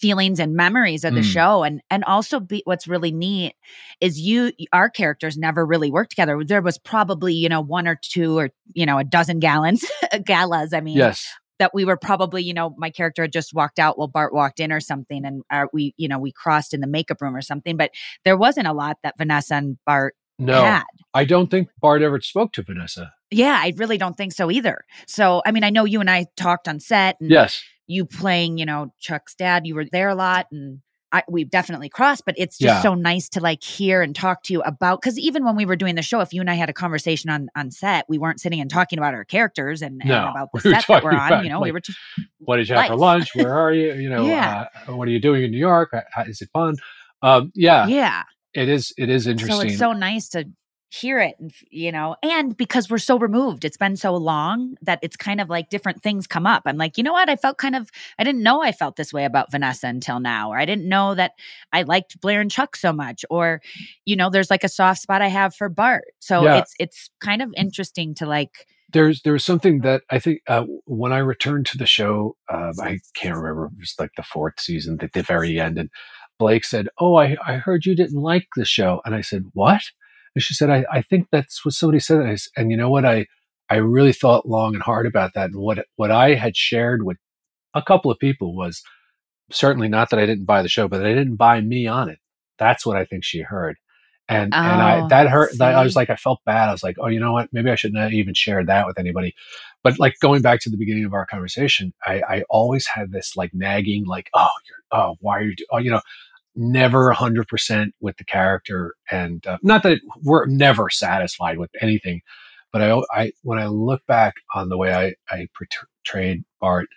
feelings and memories of the Mm. show and and also be, what's really neat is you our characters never really worked together there was probably you know one or two or you know a dozen gallons galas i mean Yes. that we were probably you know my character had just walked out while bart walked in or something and uh, we you know we crossed in the makeup room or something but there wasn't a lot that vanessa and bart No. had I don't think Bart ever spoke to Vanessa. yeah, I really don't think so either. So, I mean, I know you and I talked on set and Yes. You playing, you know, Chuck's dad, you were there a lot and I, we've definitely crossed, but it's just Yeah. so nice to like hear and talk to you about because even when we were doing the show, if you and I had a conversation on on set, we weren't sitting and talking about our characters and, and No. about the We set that we're on. You know, we were just What did you have for lunch? Where are you? You know, Yeah. uh, what are you doing in New York? Is it fun? Um, yeah, yeah. it is. It is So interesting. it's so nice to hear it and you know and because we're so removed it's been so long that it's kind of like different things come up i'm like you know what i felt kind of i didn't know i felt this way about vanessa until now or i didn't know that i liked blair and chuck so much or you know there's like a soft spot i have for bart so Yeah. it's it's kind of interesting to like there's there was something that I think uh, when I returned to the show, um, I can't remember. It was like the fourth season, at the very end, and Blake said, "Oh, I I heard you didn't like the show," and I said, "What?" And she said, "I I think that's what somebody said." And, I and you know what? I I really thought long and hard about that, and what what I had shared with a couple of people was certainly not that I didn't buy the show, but I didn't buy me on it. That's what I think she heard. And and I Oh, that hurt that I was like I felt bad. I was like, oh, you know what? Maybe I shouldn't have even shared that with anybody. But like going back to the beginning of our conversation, I, I always had this like nagging, like, oh, you're oh, why are you do-? oh, you know, never hundred percent with the character, and uh, not that we're never satisfied with anything, but I, I when I look back on the way I I portrayed Bart,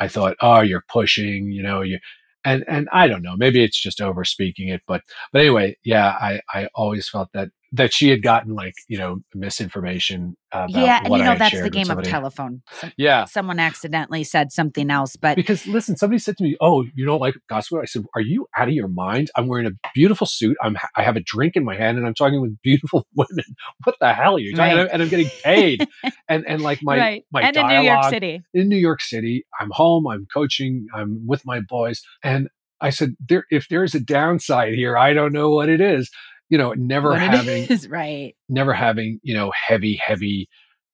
I thought, oh, you're pushing, you know, you and and I don't know, maybe it's just over speaking it, but but anyway, yeah, I I always felt that that she had gotten like you know misinformation about yeah and you know that's the game of telephone Some- Yeah. someone accidentally said something else but Because listen, somebody said to me, "Oh, you don't like gospel?" I said, "Are you out of your mind? I'm wearing a beautiful suit. I'm I have a drink in my hand, and I'm talking with beautiful women. What the hell are you talking? Right. And, I'm, getting paid, and and like my Right. my And in New York City. in New York City. I'm home. I'm coaching. I'm with my boys, and I said, there if there's a downside here, I don't know what it is. You know, never what having is, right never having you know heavy heavy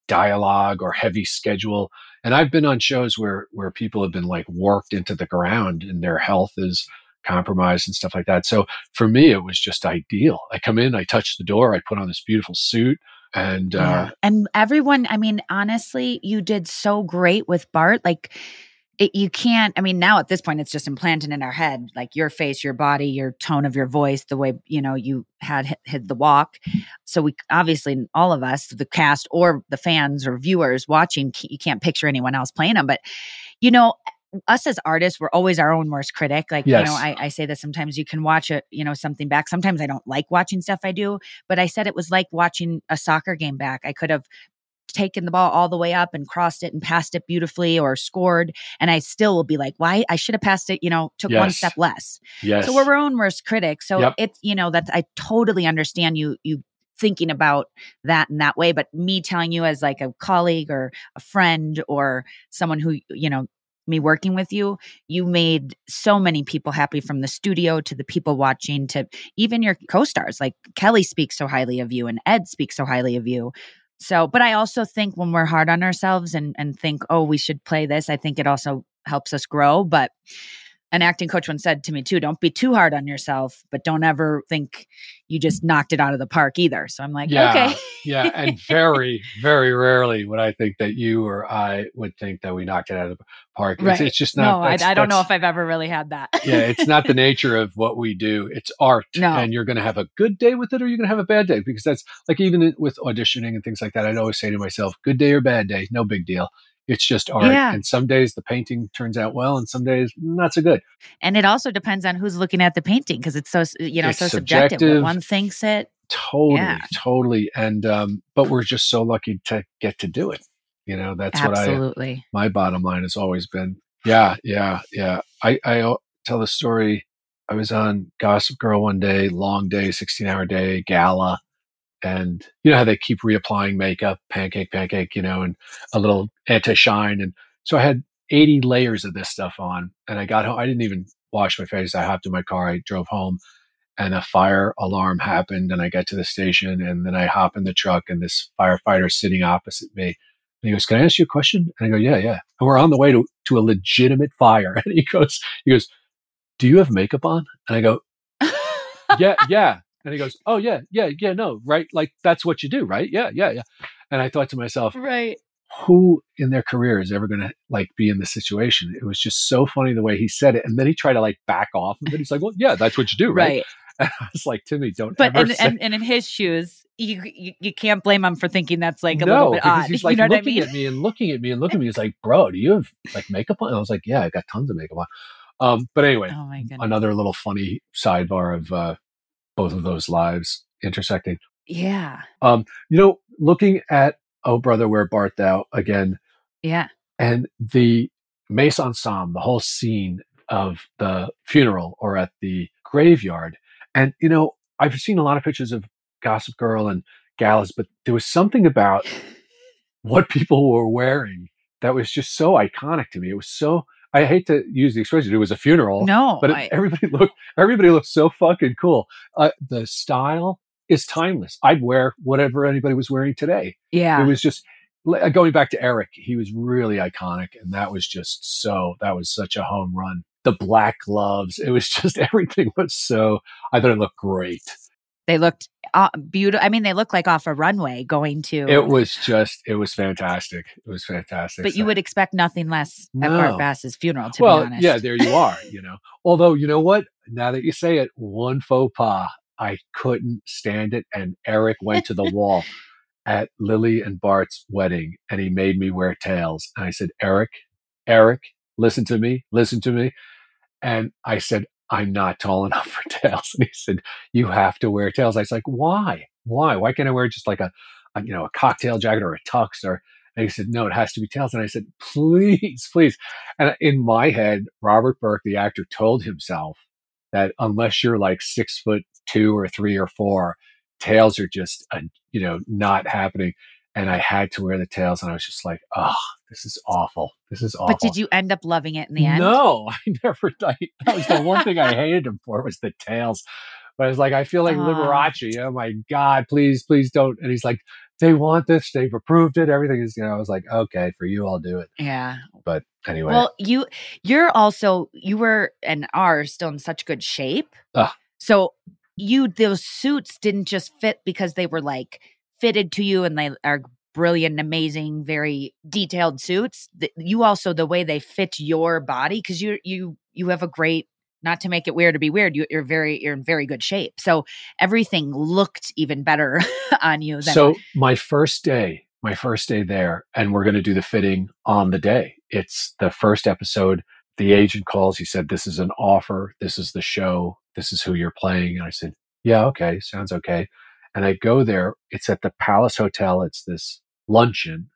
dialogue or heavy schedule and i've been on shows where where people have been like worked into the ground and their health is compromised and stuff like that so for me it was just ideal i come in i touch the door i put on this beautiful suit and Yeah. uh and everyone, I mean, honestly, you did so great with Bart. Like, it, you can't, I mean, now at this point, it's just implanted in our head, like your face, your body, your tone of your voice, the way, you know, you had hit, the walk. So we obviously, all of us, the cast or the fans or viewers watching, you can't picture anyone else playing them. But, you know, us as artists, we're always our own worst critic. Like, you know, I, I say that sometimes you can watch it, you know, something back. Sometimes I don't like watching stuff I do, but I said it was like watching a soccer game back. I could have taken the ball all the way up and crossed it and passed it beautifully or scored. And I still will be like, why? I should have passed it, you know, took one step less. yes So we're our own worst critics. So Yep. it's, you know, that I totally understand you, you, thinking about that in that way. But me telling you as like a colleague or a friend or someone who, you know, me working with you, you made so many people happy from the studio to the people watching to even your co stars. Like Kelly speaks so highly of you and Ed speaks so highly of you. So, but I also think when we're hard on ourselves and, and think, oh, we should play this, I think it also helps us grow. But an acting coach once said to me too don't be too hard on yourself but don't ever think you just knocked it out of the park either. So i'm like yeah, okay. Yeah and very very rarely would i think that you or i would think that we knocked it out of the park. Right. it's, it's just not no I, I, don't know if i've ever really had that. Yeah it's not the nature of what we do. It's art no. and you're going to have a good day with it or you're going to have a bad day because that's like even with auditioning and things like that i'd always say to myself good day or bad day no big deal it's just art. Yeah. And some days the painting turns out well, and some days not so good. And it also depends on who's looking at the painting because it's so you know It's so subjective. subjective. One thinks it. Totally, Yeah. totally. And um, but we're just so lucky to get to do it. You know, that's what I Absolutely. my bottom line has always been. Yeah, yeah, yeah. I, I tell the story. I was on Gossip Girl one day, long day, sixteen hour day, gala, and you know how they keep reapplying makeup, pancake, pancake, you know, and a little anti shine, and so I had eighty layers of this stuff on, and I got home. I didn't even wash my face. I hopped in my car. I drove home, and a fire alarm happened, and I got to the station, and then I hop in the truck, and this firefighter sitting opposite me. And he goes, "Can I ask you a question?" And I go, "Yeah, yeah." And we're on the way to to a legitimate fire. And he goes, "He goes, do you have makeup on?" And I go, "Yeah, yeah." And he goes, "Oh yeah, yeah, yeah. No, right? Like that's what you do, right? Yeah, yeah, yeah." And I thought to myself, right. who in their career is ever going to like be in this situation? It was just so funny the way he said it, and then he tried to like back off, and then he's like, "Well, yeah, that's what you do, right?" Right. And I was like, "Timmy, don't But ever and, say." and, and in his shoes, you, you you can't blame him for thinking that's like a no, little bit because odd. he's like you know what I looking mean? at me and looking at me and looking at me. He's like, "Bro, do you have like makeup on?" And I was like, "Yeah, I got tons of makeup on." Um, but anyway, Oh another little funny sidebar of uh, both of those lives intersecting. Yeah. Um, you know, looking at Oh Brother, Where Bart Thou again, Yeah. and the Mace Ensemble, the whole scene of the funeral or at the graveyard. And, you know, I've seen a lot of pictures of Gossip Girl and galas, but there was something about what people were wearing that was just so iconic to me. It was so, I hate to use the expression, it was a funeral. No, But I- everybody looked, everybody looked so fucking cool. Uh, the style is timeless. I'd wear whatever anybody was wearing today. Yeah. It was just going back to Eric. He was really iconic, and that was just so. That was such a home run. The black gloves. It was just everything was so. I thought it looked great. They looked uh, beautiful. I mean, they looked like off a runway going to. It was just. It was fantastic. It was fantastic. But you would expect nothing less at No. Bart Bass's funeral, to well, be honest. yeah, there you are. You know, although you know what? Now that you say it, one faux pas, I couldn't stand it, and Eric went to the wall at Lily and Bart's wedding, and he made me wear tails. And I said, Eric, Eric, listen to me, listen to me. And I said, I'm not tall enough for tails. And he said, You have to wear tails. I was like, Why? Why? Why can't I wear just like a, a you know, a cocktail jacket or a tux or and he said, No, it has to be tails. And I said, Please, please. And in my head, Robert Burke, the actor, told himself that unless you're like six foot two or three or four, tails are just, you know, not happening. And I had to wear the tails, and I was just like, oh, this is awful. This is awful. But did you end up loving it in the end? No, I never. I, that was the one thing I hated him for was the tails. But I was like I feel like Aw. Liberace. Oh my God, please, please don't. And he's like, they want this. They've approved it. Everything is. You know, I was like, okay, for you, I'll do it. Yeah. But anyway, Well, you you're also you were and are still in such good shape. Ah. So you those suits didn't just fit because they were like fitted to you and they are brilliant, amazing, very detailed suits. You also the way they fit your body because you you you have a great not to make it weird to be weird. You, you're very you're in very good shape. So everything looked even better on you. Than, So my first day, my first day there, and we're going to do the fitting on the day. It's the first episode. The agent calls. He said, "This is an offer. This is the show. This is who you're playing." And I said, "Yeah, okay, sounds okay." And I go there. It's at the Palace Hotel. It's this luncheon,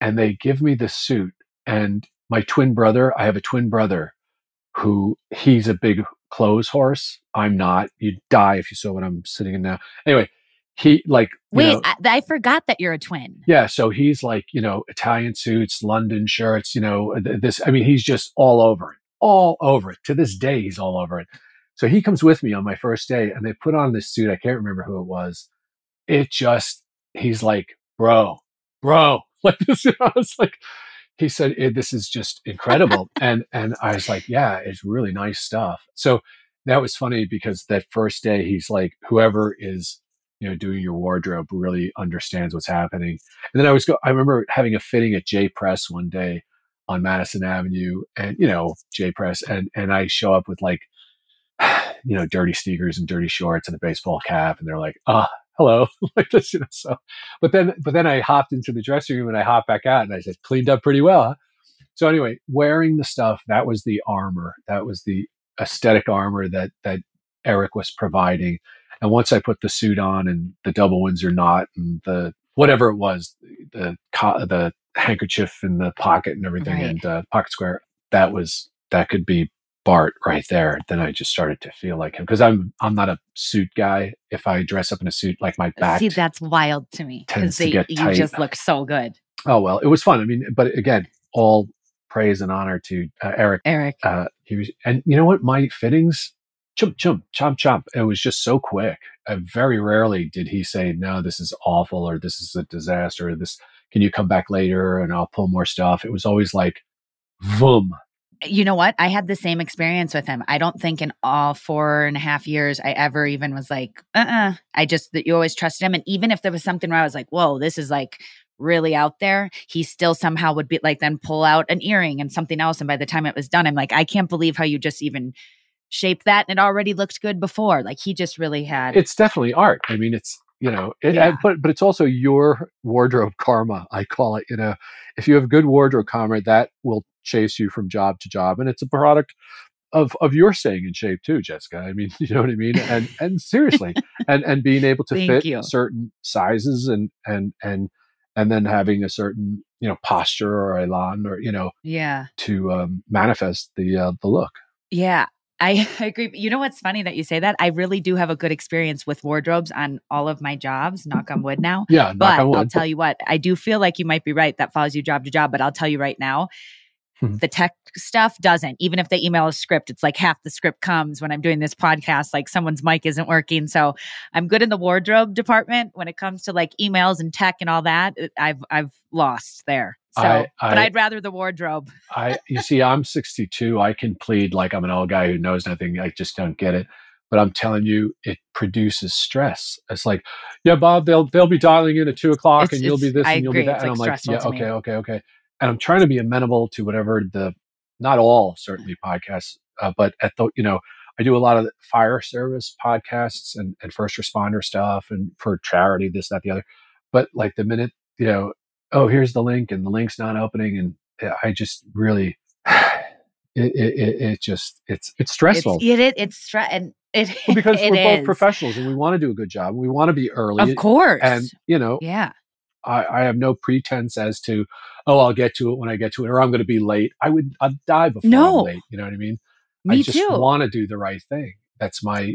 and they give me the suit. And my twin brother, I have a twin brother who he's a big clothes horse. I'm not. You'd die if you saw what I'm sitting in now. Anyway, he like Wait, know, I, I forgot that you're a twin. yeah, so he's like, you know, Italian suits, London shirts, you know, this, I mean, he's just all over it, all over it. To this day, he's all over it. So he comes with me on my first day and they put on this suit. I can't remember who it was. It just, he's like, bro, bro, like this. I was like, he said, "Eh, this is just incredible. and, and I was like, yeah, it's really nice stuff. So that was funny because that first day, he's like, whoever is, you know, doing your wardrobe really understands what's happening. And then I was go. I remember having a fitting at J Press one day on Madison Avenue, and you know J Press, and and I show up with like, you know, dirty sneakers and dirty shorts and a baseball cap, and they're like, ah, hello, like this, you know. So, but then but then I hopped into the dressing room and I hopped back out and I said, cleaned up pretty well. Huh? So anyway, wearing the stuff that was the armor, that was the aesthetic armor that that Eric was providing. And once I put the suit on and the double Windsor knot and the whatever it was, the the handkerchief in the pocket and everything Right. and uh, pocket square, that was that could be Bart right there. Then I just started to feel like him because I'm I'm not a suit guy. If I dress up in a suit, like my back. See, that's wild to me tends because they you tight. just look so good. oh well, it was fun. I mean, but again, all praise and honor to uh, Eric. Eric. Uh, he was, and you know what? My fittings, chump chump chomp chomp. It was just so quick. Uh, very rarely did he say, "No, this is awful," or "This is a disaster." Or, this can you come back later and I'll pull more stuff. It was always like, "Vroom." You know what? I had the same experience with him. I don't think in all four and a half years I ever even was like, uh uh I just, that you always trusted him. And even if there was something where I was like, whoa, this is like really out there, he still somehow would be like, then pull out an earring and something else. And by the time it was done, I'm like, I can't believe how you just even shaped that and it already looked good before. Like he just really had. It's definitely art. I mean, it's you know, it, Yeah. but but it's also your wardrobe karma. I call it. You know, if you have good wardrobe karma, that will chase you from job to job, and it's a product of of your staying in shape too, Jessica. I mean, you know what I mean? And and seriously, and and being able to fit you. certain sizes and and and and then having a certain you know posture or elan or you know yeah. to um, manifest the uh, the look. Yeah, I agree. You know what's funny that you say that? I really do have a good experience with wardrobes on all of my jobs, knock on wood now. Yeah, But. I'll tell you what, I do feel like you might be right. That follows you job to job. But I'll tell you right now, Hmm. the tech stuff doesn't. Even if they email a script, it's like half the script comes when I'm doing this podcast. Like someone's mic isn't working. So I'm good in the wardrobe department. When it comes to like emails and tech and all that, I've I've lost there. So, I- but I- I'd rather the wardrobe. I you see, I'm 62. I can plead like I'm an old guy who knows nothing. I just don't get it. But I'm telling you, it produces stress. It's like, yeah, Bob, they'll they'll be dialing in at two o'clock, It's- and you'll be this, I and you'll be that. It's, and like, I'm like, yeah, okay, okay, okay. And I'm trying to be amenable to whatever the, not all certainly podcasts, uh, but at the you know, I do a lot of fire service podcasts and and first responder stuff, and for charity, this, that, the other. But like the minute you know, oh, here's the link, and the link's not opening, and I just really it, it, it, it just it's it's stressful It's, it, it, it's stre- and it, Well, because we're both is. professionals and we want to do a good job we want to be early Of course. and you know yeah. I, I have no pretense as to oh i'll get to it when i get to it or i'm going to be late i would i'd die before No. i'm late you know what i mean Me i just too. want to do the right thing that's my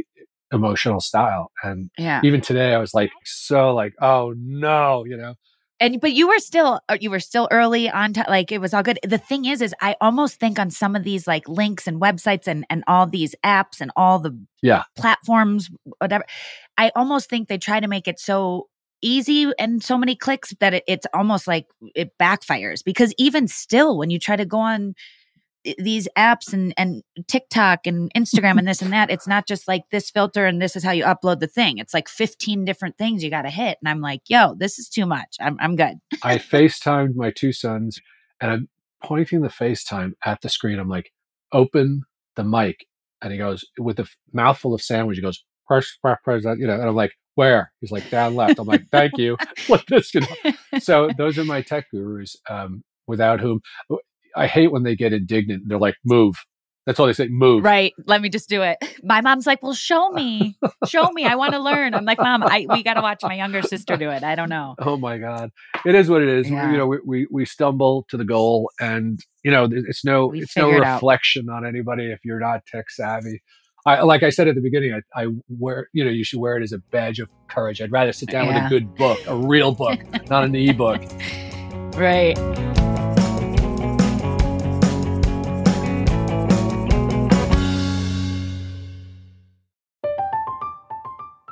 emotional style and Yeah. even today i was like so like oh no you know and but you were still uh, you were still early on time like it was all good the thing is is i almost think on some of these like links and websites and and all these apps and all the yeah platforms whatever i almost think they try to make it so easy and so many clicks that it, it's almost like it backfires. Because even still when you try to go on these apps and and TikTok and Instagram and this and that it's not just like this filter and this is how you upload the thing. It's like 15 different things you got to hit. And I'm like yo this is too much. I'm I'm good. I FaceTimed my two sons and I'm pointing the FaceTime at the screen. I'm like, open the mic. And he goes, with a mouthful of sandwich, he goes, press, press, press, you know, and I'm like, where? He's like, down left. I'm like, thank you. like this, you know. So those are my tech gurus, um, without whom I hate when they get indignant. They're like, move. That's all they say, move. Right. Let me just do it. My mom's like, "Well, show me. Show me. I want to learn." I'm like, "Mom, I we got to watch my younger sister do it. I don't know." Oh my God. It is what it is. Yeah. You know, we, we, we stumble to the goal and, you know, it's no, We it's no figure it out. reflection on anybody if you're not tech savvy. I, like I said at the beginning, I, I, wear, you know, you should wear it as a badge of courage. I'd rather sit down yeah. with a good book, a real book, not an e-book. Right.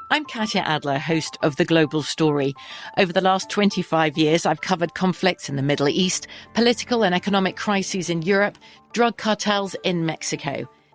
I'm Katya Adler, host of The Global Story. Over the last 25 years, I've covered conflicts in the Middle East, political and economic crises in Europe, drug cartels in Mexico.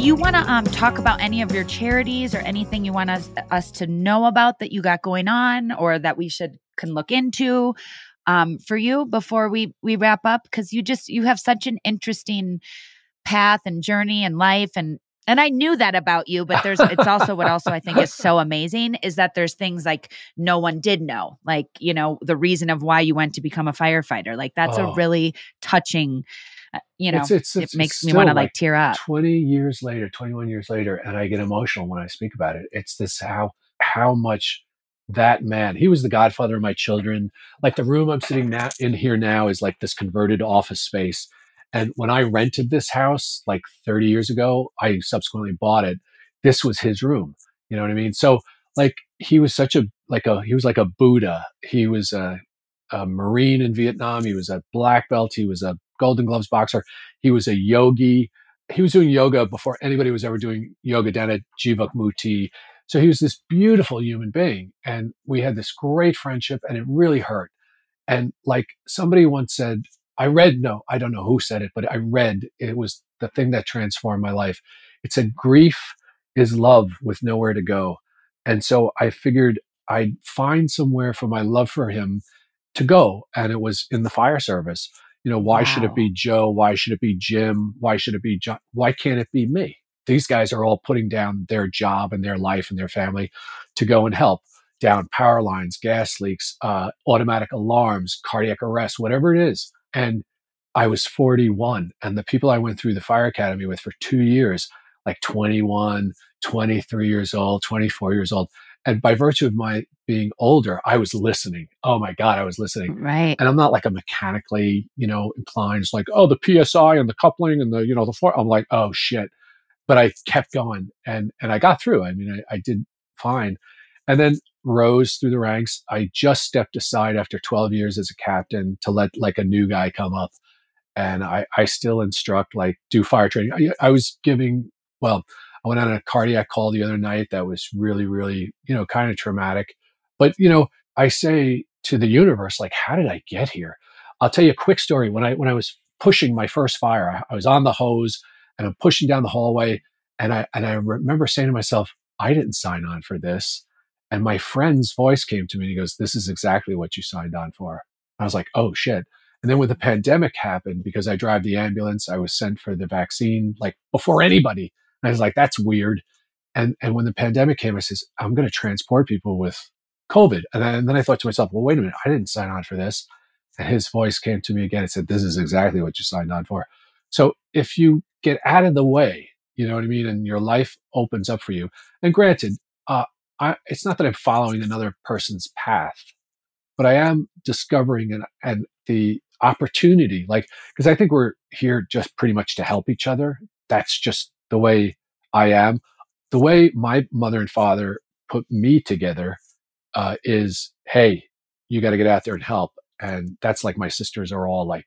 You want to um, talk about any of your charities or anything you want us, us to know about that you got going on or that we should can look into um, for you before we we wrap up? Because you just you have such an interesting path and journey and life and and I knew that about you, but there's it's also what also I think is so amazing is that there's things like no one did know, like you know the reason of why you went to become a firefighter. Like that's oh. a really touching. Uh, you know, it's, it's, it's, it makes me want to like, like tear up. Twenty years later, twenty-one years later, and I get emotional when I speak about it. It's this how how much that man he was the godfather of my children like the room i'm sitting now in here now is like this converted office space and when I rented this house like 30 years ago, I subsequently bought it. This was his room. You know what I mean? So like he was such a like a he was like a Buddha. He was a, a Marine in Vietnam. He was a black belt. He was a Golden Gloves boxer. He was a yogi. He was doing yoga before anybody was ever doing yoga down at Jivamukti. So he was this beautiful human being. And we had this great friendship and it really hurt. And like somebody once said, I read, no, I don't know who said it, but I read it was the thing that transformed my life. It said, grief is love with nowhere to go. And so I figured I'd find somewhere for my love for him to go. And it was in the fire service. You know, why wow. should it be Joe? Why should it be Jim? Why should it be John? Why can't it be me? These guys are all putting down their job and their life and their family to go and help down power lines, gas leaks, uh, automatic alarms, cardiac arrest, whatever it is. And I was 41, and the people I went through the fire academy with for two years, like 21, 23 years old, 24 years old. And by virtue of my being older, I was listening. Oh my God, I was listening. Right. And I'm not like a mechanically, you know, inclined, it's like, oh, the PSI and the coupling and the, you know, the floor. I'm like, oh shit. But I kept going and and I got through. I mean, I, I did fine. And then rose through the ranks. I just stepped aside after 12 years as a captain to let like a new guy come up. And I, I still instruct, like, do fire training. I, I was giving, well, I went on a cardiac call the other night that was really, really, you know, kind of traumatic. But, you know, I say to the universe, like, how did I get here? I'll tell you a quick story. When I when I was pushing my first fire, I, was on the hose and I'm pushing down the hallway. And I and I remember saying to myself, I didn't sign on for this And my friend's voice came to me and he goes, This is exactly what you signed on for. I was like, Oh shit. And then when the pandemic happened, because I drive the ambulance, I was sent for the vaccine like before anybody. And I was like, that's weird. And and when the pandemic came, I says, I'm going to transport people with COVID. And then, and then I thought to myself, well, wait a minute, I didn't sign on for this. And his voice came to me again and said, This is exactly what you signed on for. So if you get out of the way, you know what I mean, and your life opens up for you. And granted, uh, I, it's not that I'm following another person's path, but I am discovering and, and the opportunity, like, because I think we're here just pretty much to help each other. That's just the way I am. The way my mother and father put me together uh, is, hey, you got to get out there and help. And that's like my sisters are all like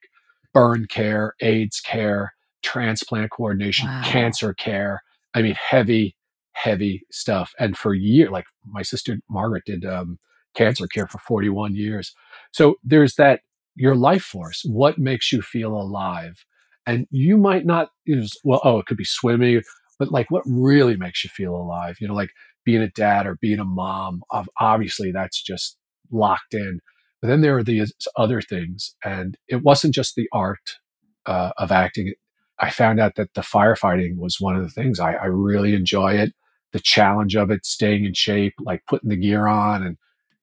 burn care, AIDS care, transplant coordination, wow. cancer care. I mean, heavy, heavy stuff. And for years, like my sister Margaret did um, cancer care for 41 years. So there's that your life force. What makes you feel alive? And you might not, know, well, oh, it could be swimming, but like what really makes you feel alive? You know, like being a dad or being a mom. Obviously, that's just locked in. But then there are these other things, and it wasn't just the art uh, of acting. I found out that the firefighting was one of the things I, I really enjoy it. The challenge of it, staying in shape, like putting the gear on, and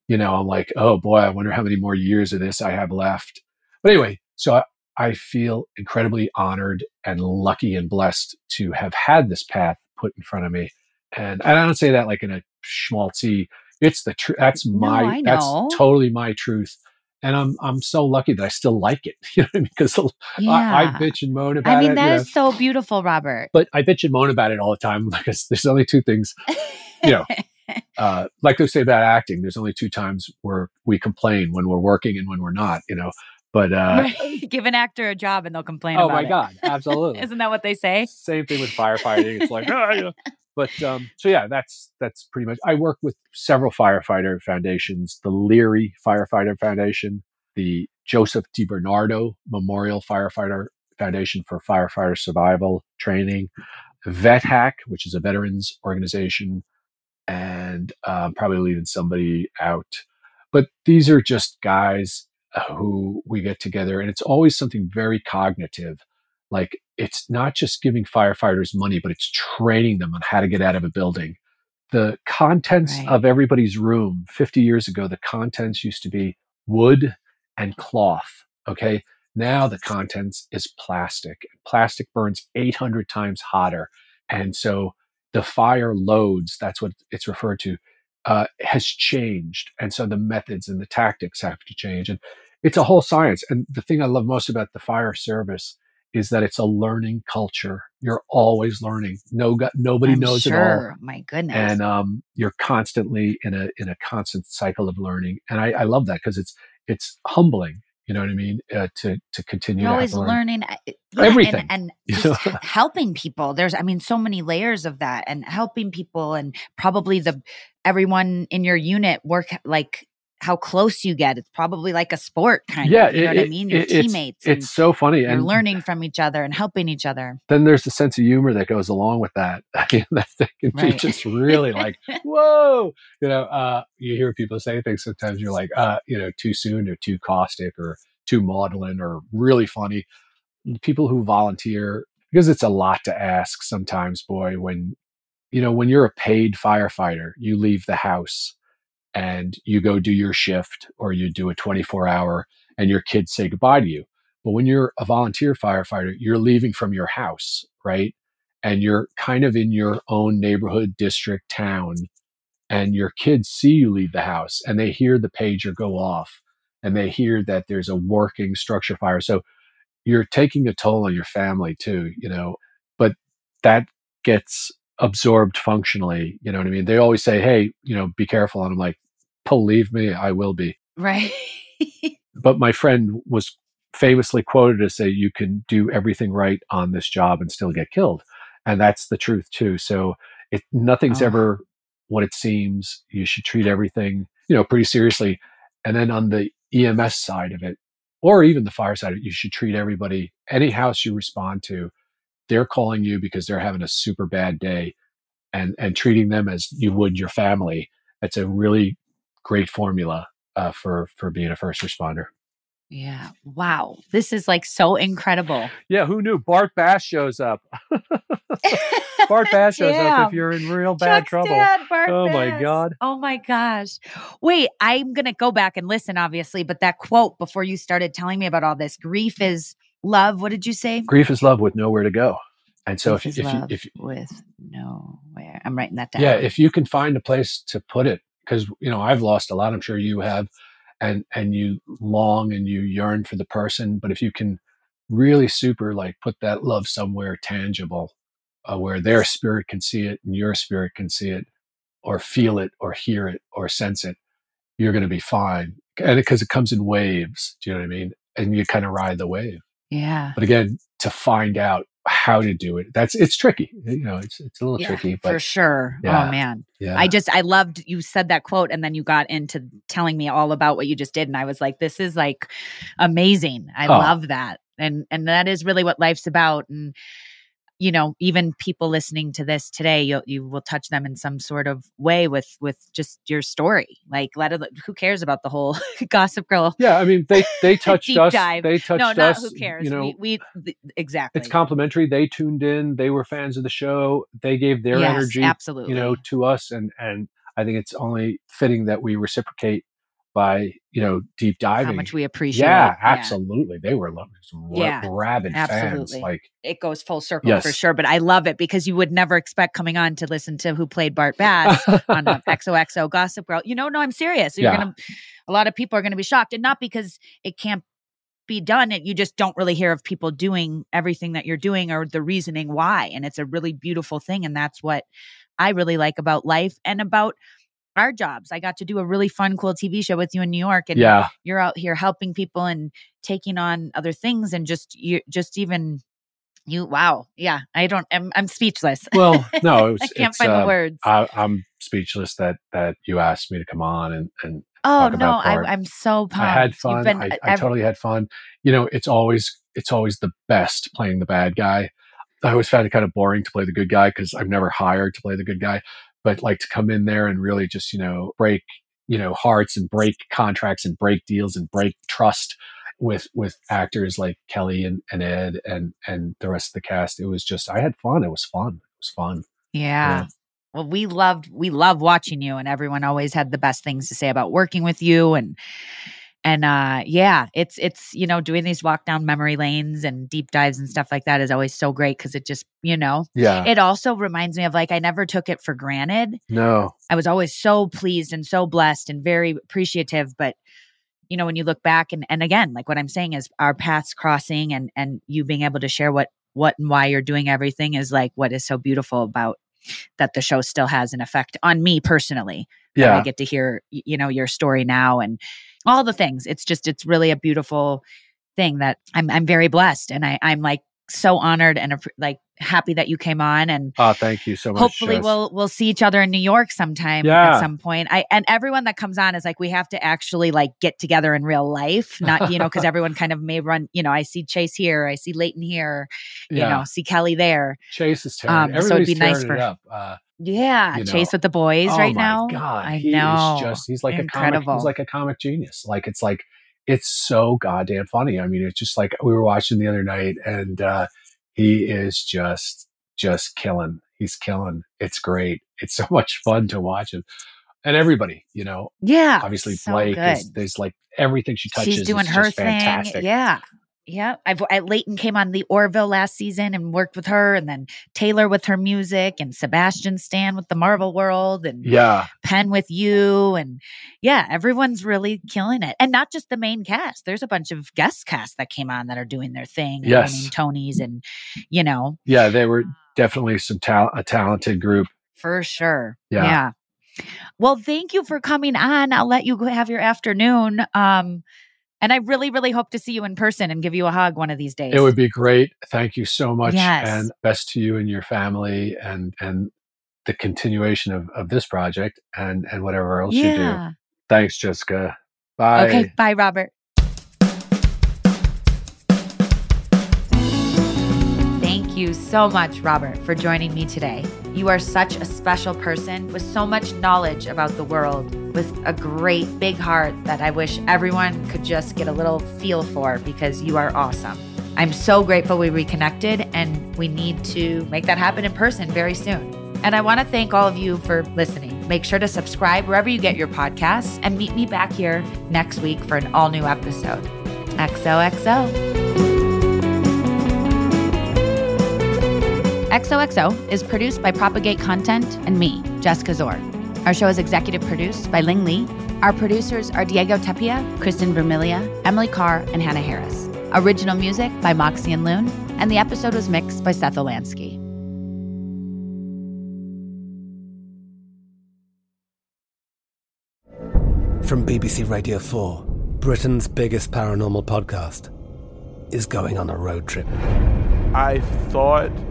you know, I'm like, oh boy, I wonder how many more years of this I have left. But anyway, so I, feel incredibly honored and lucky and blessed to have had this path put in front of me. And, and I don't say that like in a schmaltzy it's the truth. That's my. No, that's totally my truth. And I'm I'm so lucky that I still like it, you know, because yeah. I, I, bitch and moan about it. I mean, it, that is know. so beautiful, Robert. But I bitch and moan about it all the time because there's only two things, you know. uh, like they say about acting, there's only two times where we complain when we're working and when we're not, you know. But uh, give an actor a job and they'll complain. Oh my it. god, absolutely! Isn't that what they say? Same thing with firefighting. It's like, oh, you know, but um, so yeah, that's that's pretty much. I work with several firefighter foundations: the Leary Firefighter Foundation, the Joseph DiBernardo Memorial Firefighter Foundation for Firefighter Survival Training, VetHack, which is a veterans organization, and uh, probably leaving somebody out. But these are just guys who we get together, and it's always something very cognitive like it's not just giving firefighters money, but it's training them on how to get out of a building. The contents right. of everybody's room 50 years ago, the contents used to be wood and cloth. Okay. Now the contents is plastic. Plastic burns 800 times hotter. And so the fire loads, that's what it's referred to, uh, has changed. And so the methods and the tactics have to change. And it's a whole science. And the thing I love most about the fire service is that it's a learning culture. You're always learning. No, nobody I'm knows sure. it all. My goodness. And um, you're constantly in a in a constant cycle of learning, and I, I love that because it's it's humbling. You know what I mean? Uh, to to continue. You're to always learn. learning uh, yeah, everything and, and just helping people. There's, I mean, so many layers of that, and helping people, and probably the everyone in your unit work like how close you get. It's probably like a sport kind yeah, of. You know it, what I mean? Your it, teammates. It's, it's so funny. You're and learning from each other and helping each other. Then there's the sense of humor that goes along with that. that can right. be just really like, whoa. You know, uh, you hear people say things sometimes you're like, uh, you know, too soon or too caustic or too maudlin or really funny. People who volunteer, because it's a lot to ask sometimes, boy, when you know, when you're a paid firefighter, you leave the house and you go do your shift or you do a 24 hour and your kids say goodbye to you. But when you're a volunteer firefighter, you're leaving from your house, right? And you're kind of in your own neighborhood, district, town, and your kids see you leave the house and they hear the pager go off and they hear that there's a working structure fire. So you're taking a toll on your family too, you know, but that gets absorbed functionally. You know what I mean? They always say, hey, you know, be careful. And I'm like, believe me, I will be. Right. but my friend was famously quoted to say, you can do everything right on this job and still get killed. And that's the truth too. So it, nothing's oh. ever what it seems. You should treat everything, you know, pretty seriously. And then on the EMS side of it, or even the fire side of it, you should treat everybody, any house you respond to, they're calling you because they're having a super bad day and and treating them as you would your family that's a really great formula uh, for for being a first responder. Yeah. Wow. This is like so incredible. Yeah. Who knew Bart Bass shows up? Bart Bass shows up if you're in real bad Chuck's trouble. dad, oh my God. Oh my gosh. Wait, I'm going to go back and listen, obviously, but that quote before you started telling me about all this grief is love. What did you say? Grief is love with nowhere to go. And so Grief if, if, you, if you, with nowhere. I'm writing that down. yeah, if you can find a place to put it, because you know I've lost a lot. I'm sure you have, and and you long and you yearn for the person. But if you can really super like put that love somewhere tangible, uh, where their spirit can see it and your spirit can see it, or feel it, or hear it, or sense it, you're going to be fine. And because it comes in waves, do you know what I mean? And you kind of ride the wave. Yeah. But again, to find out how to do it, that's it's tricky. You know, it's it's a little Yeah, tricky, for sure. Oh, yeah, Oh man. yeah. I just I loved you said that quote and then you got into telling me all about what you just did and I was like this is like amazing. I Oh. love that. And and that is really what life's about and you know even people listening to this today you you will touch them in some sort of way with with just your story. Like let it who cares about the whole gossip girl Yeah, I mean they they touched deep us. dive. They touched no, not us. who cares. You know, we, we exactly. it's complimentary. They tuned in. They were fans of the show. They gave their Yes, energy, absolutely. you know, to us, and and I think it's only fitting that we reciprocate by you know deep diving. how much we appreciate. yeah, absolutely. They were lo- some Yeah, rabid fans. absolutely. Like it goes full circle for sure. But I love it because you would never expect coming on to listen to who played Bart Bass on uh, a XOXO Gossip Girl. You know, no, I'm serious. You're Yeah. gonna a lot of people are gonna be shocked. And not because it can't be done. It you just don't really hear of people doing everything that you're doing or the reasoning why. And it's a really beautiful thing. And that's what I really like about life and about our jobs. I got to do a really fun, cool TV show with you in New York. And yeah, you're out here helping people and taking on other things and just you just even you wow yeah i don't i'm, I'm speechless well, no, it was, i can't find the um, words I, I'm speechless that that you asked me to come on and and oh no I, i'm so pumped I had fun. been I, uh, I totally had fun. You know, it's always it's always the best playing the bad guy. I always found it kind of boring to play the good guy because I've never hired to play the good guy. But like to come in there and really just you know break you know hearts and break contracts and break deals and break trust with with actors like Kelly and, and Ed and and the rest of the cast. It was just I had fun. It was fun. It was fun. yeah. Yeah. well we loved we love watching you and everyone always had the best things to say about working with you and and uh yeah it's it's you know doing these walk down memory lanes and deep dives and stuff like that is always so great because it just you know Yeah. it also reminds me of like i never took it for granted no. I was always so pleased and so blessed and very appreciative. But you know, when you look back and and again, like what I'm saying is our paths crossing and and you being able to share what what and why you're doing everything is like what is so beautiful about that the show still has an effect on me personally. Yeah, I get to hear you know your story now and all the things. It's just it's really a beautiful thing that I'm I'm very blessed and I I'm like so honored and like happy that you came on and Oh, thank you so much. hopefully Jess. we'll we'll see each other in New York sometime Yeah. at some point. I and everyone that comes on is like we have to actually like get together in real life, not you know because everyone kind of may run. You know, I see Chace here, I see Leighton here, you Yeah. know, see Kelly there. Chace is tearing. Um, so it'd be nice for- up. Uh, Yeah, You know, Chace with the boys oh right my now. God, I know, just he's like a incredible. comic. He's like a comic genius. Like it's like it's so goddamn funny. I mean, it's just like we were watching the other night, and uh, he is just just killing. He's killing. It's great. It's so much fun to watch him. And everybody, you know, yeah, obviously so Blake good. is there's like everything she touches. She's doing is her thing. fantastic. Yeah. Yeah. I've I, Leighton came on the Orville last season and worked with her, and then Taylor with her music, and Sebastian Stan with the Marvel World, and Yeah. Penn with you. And yeah, everyone's really killing it. And not just the main cast. There's a bunch of guest cast that came on that are doing their thing. Yes. winning Tonys and, you know, Yeah, they were definitely some tal- a talented group. for sure. Yeah. yeah. Well, thank you for coming on. I'll let you have your afternoon. Um, and I really, really hope to see you in person and give you a hug one of these days. It would be great. Thank you so much, Yes. and best to you and your family, and and the continuation of, of this project and and whatever else you do. yeah. Thanks, Jessica. Bye. Okay. Bye, Robert. Thank you so much, Robert, for joining me today. You are such a special person with so much knowledge about the world, with a great big heart that I wish everyone could just get a little feel for because you are awesome. I'm so grateful we reconnected, and we need to make that happen in person very soon. And I want to thank all of you for listening. Make sure to subscribe wherever you get your podcasts and meet me back here next week for an all new episode. XOXO. XOXO is produced by Propagate Content and me, Jessica Szohr. Our show is executive produced by Ling Lee. Our producers are Diego Tapia, Kristen Vermilia, Emily Carr, and Hannah Harris. Original music by Moxie and Loon, and the episode was mixed by Seth Olansky. From BBC Radio 4, Britain's biggest paranormal podcast is going on a road trip. I thought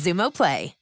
Xumo Play.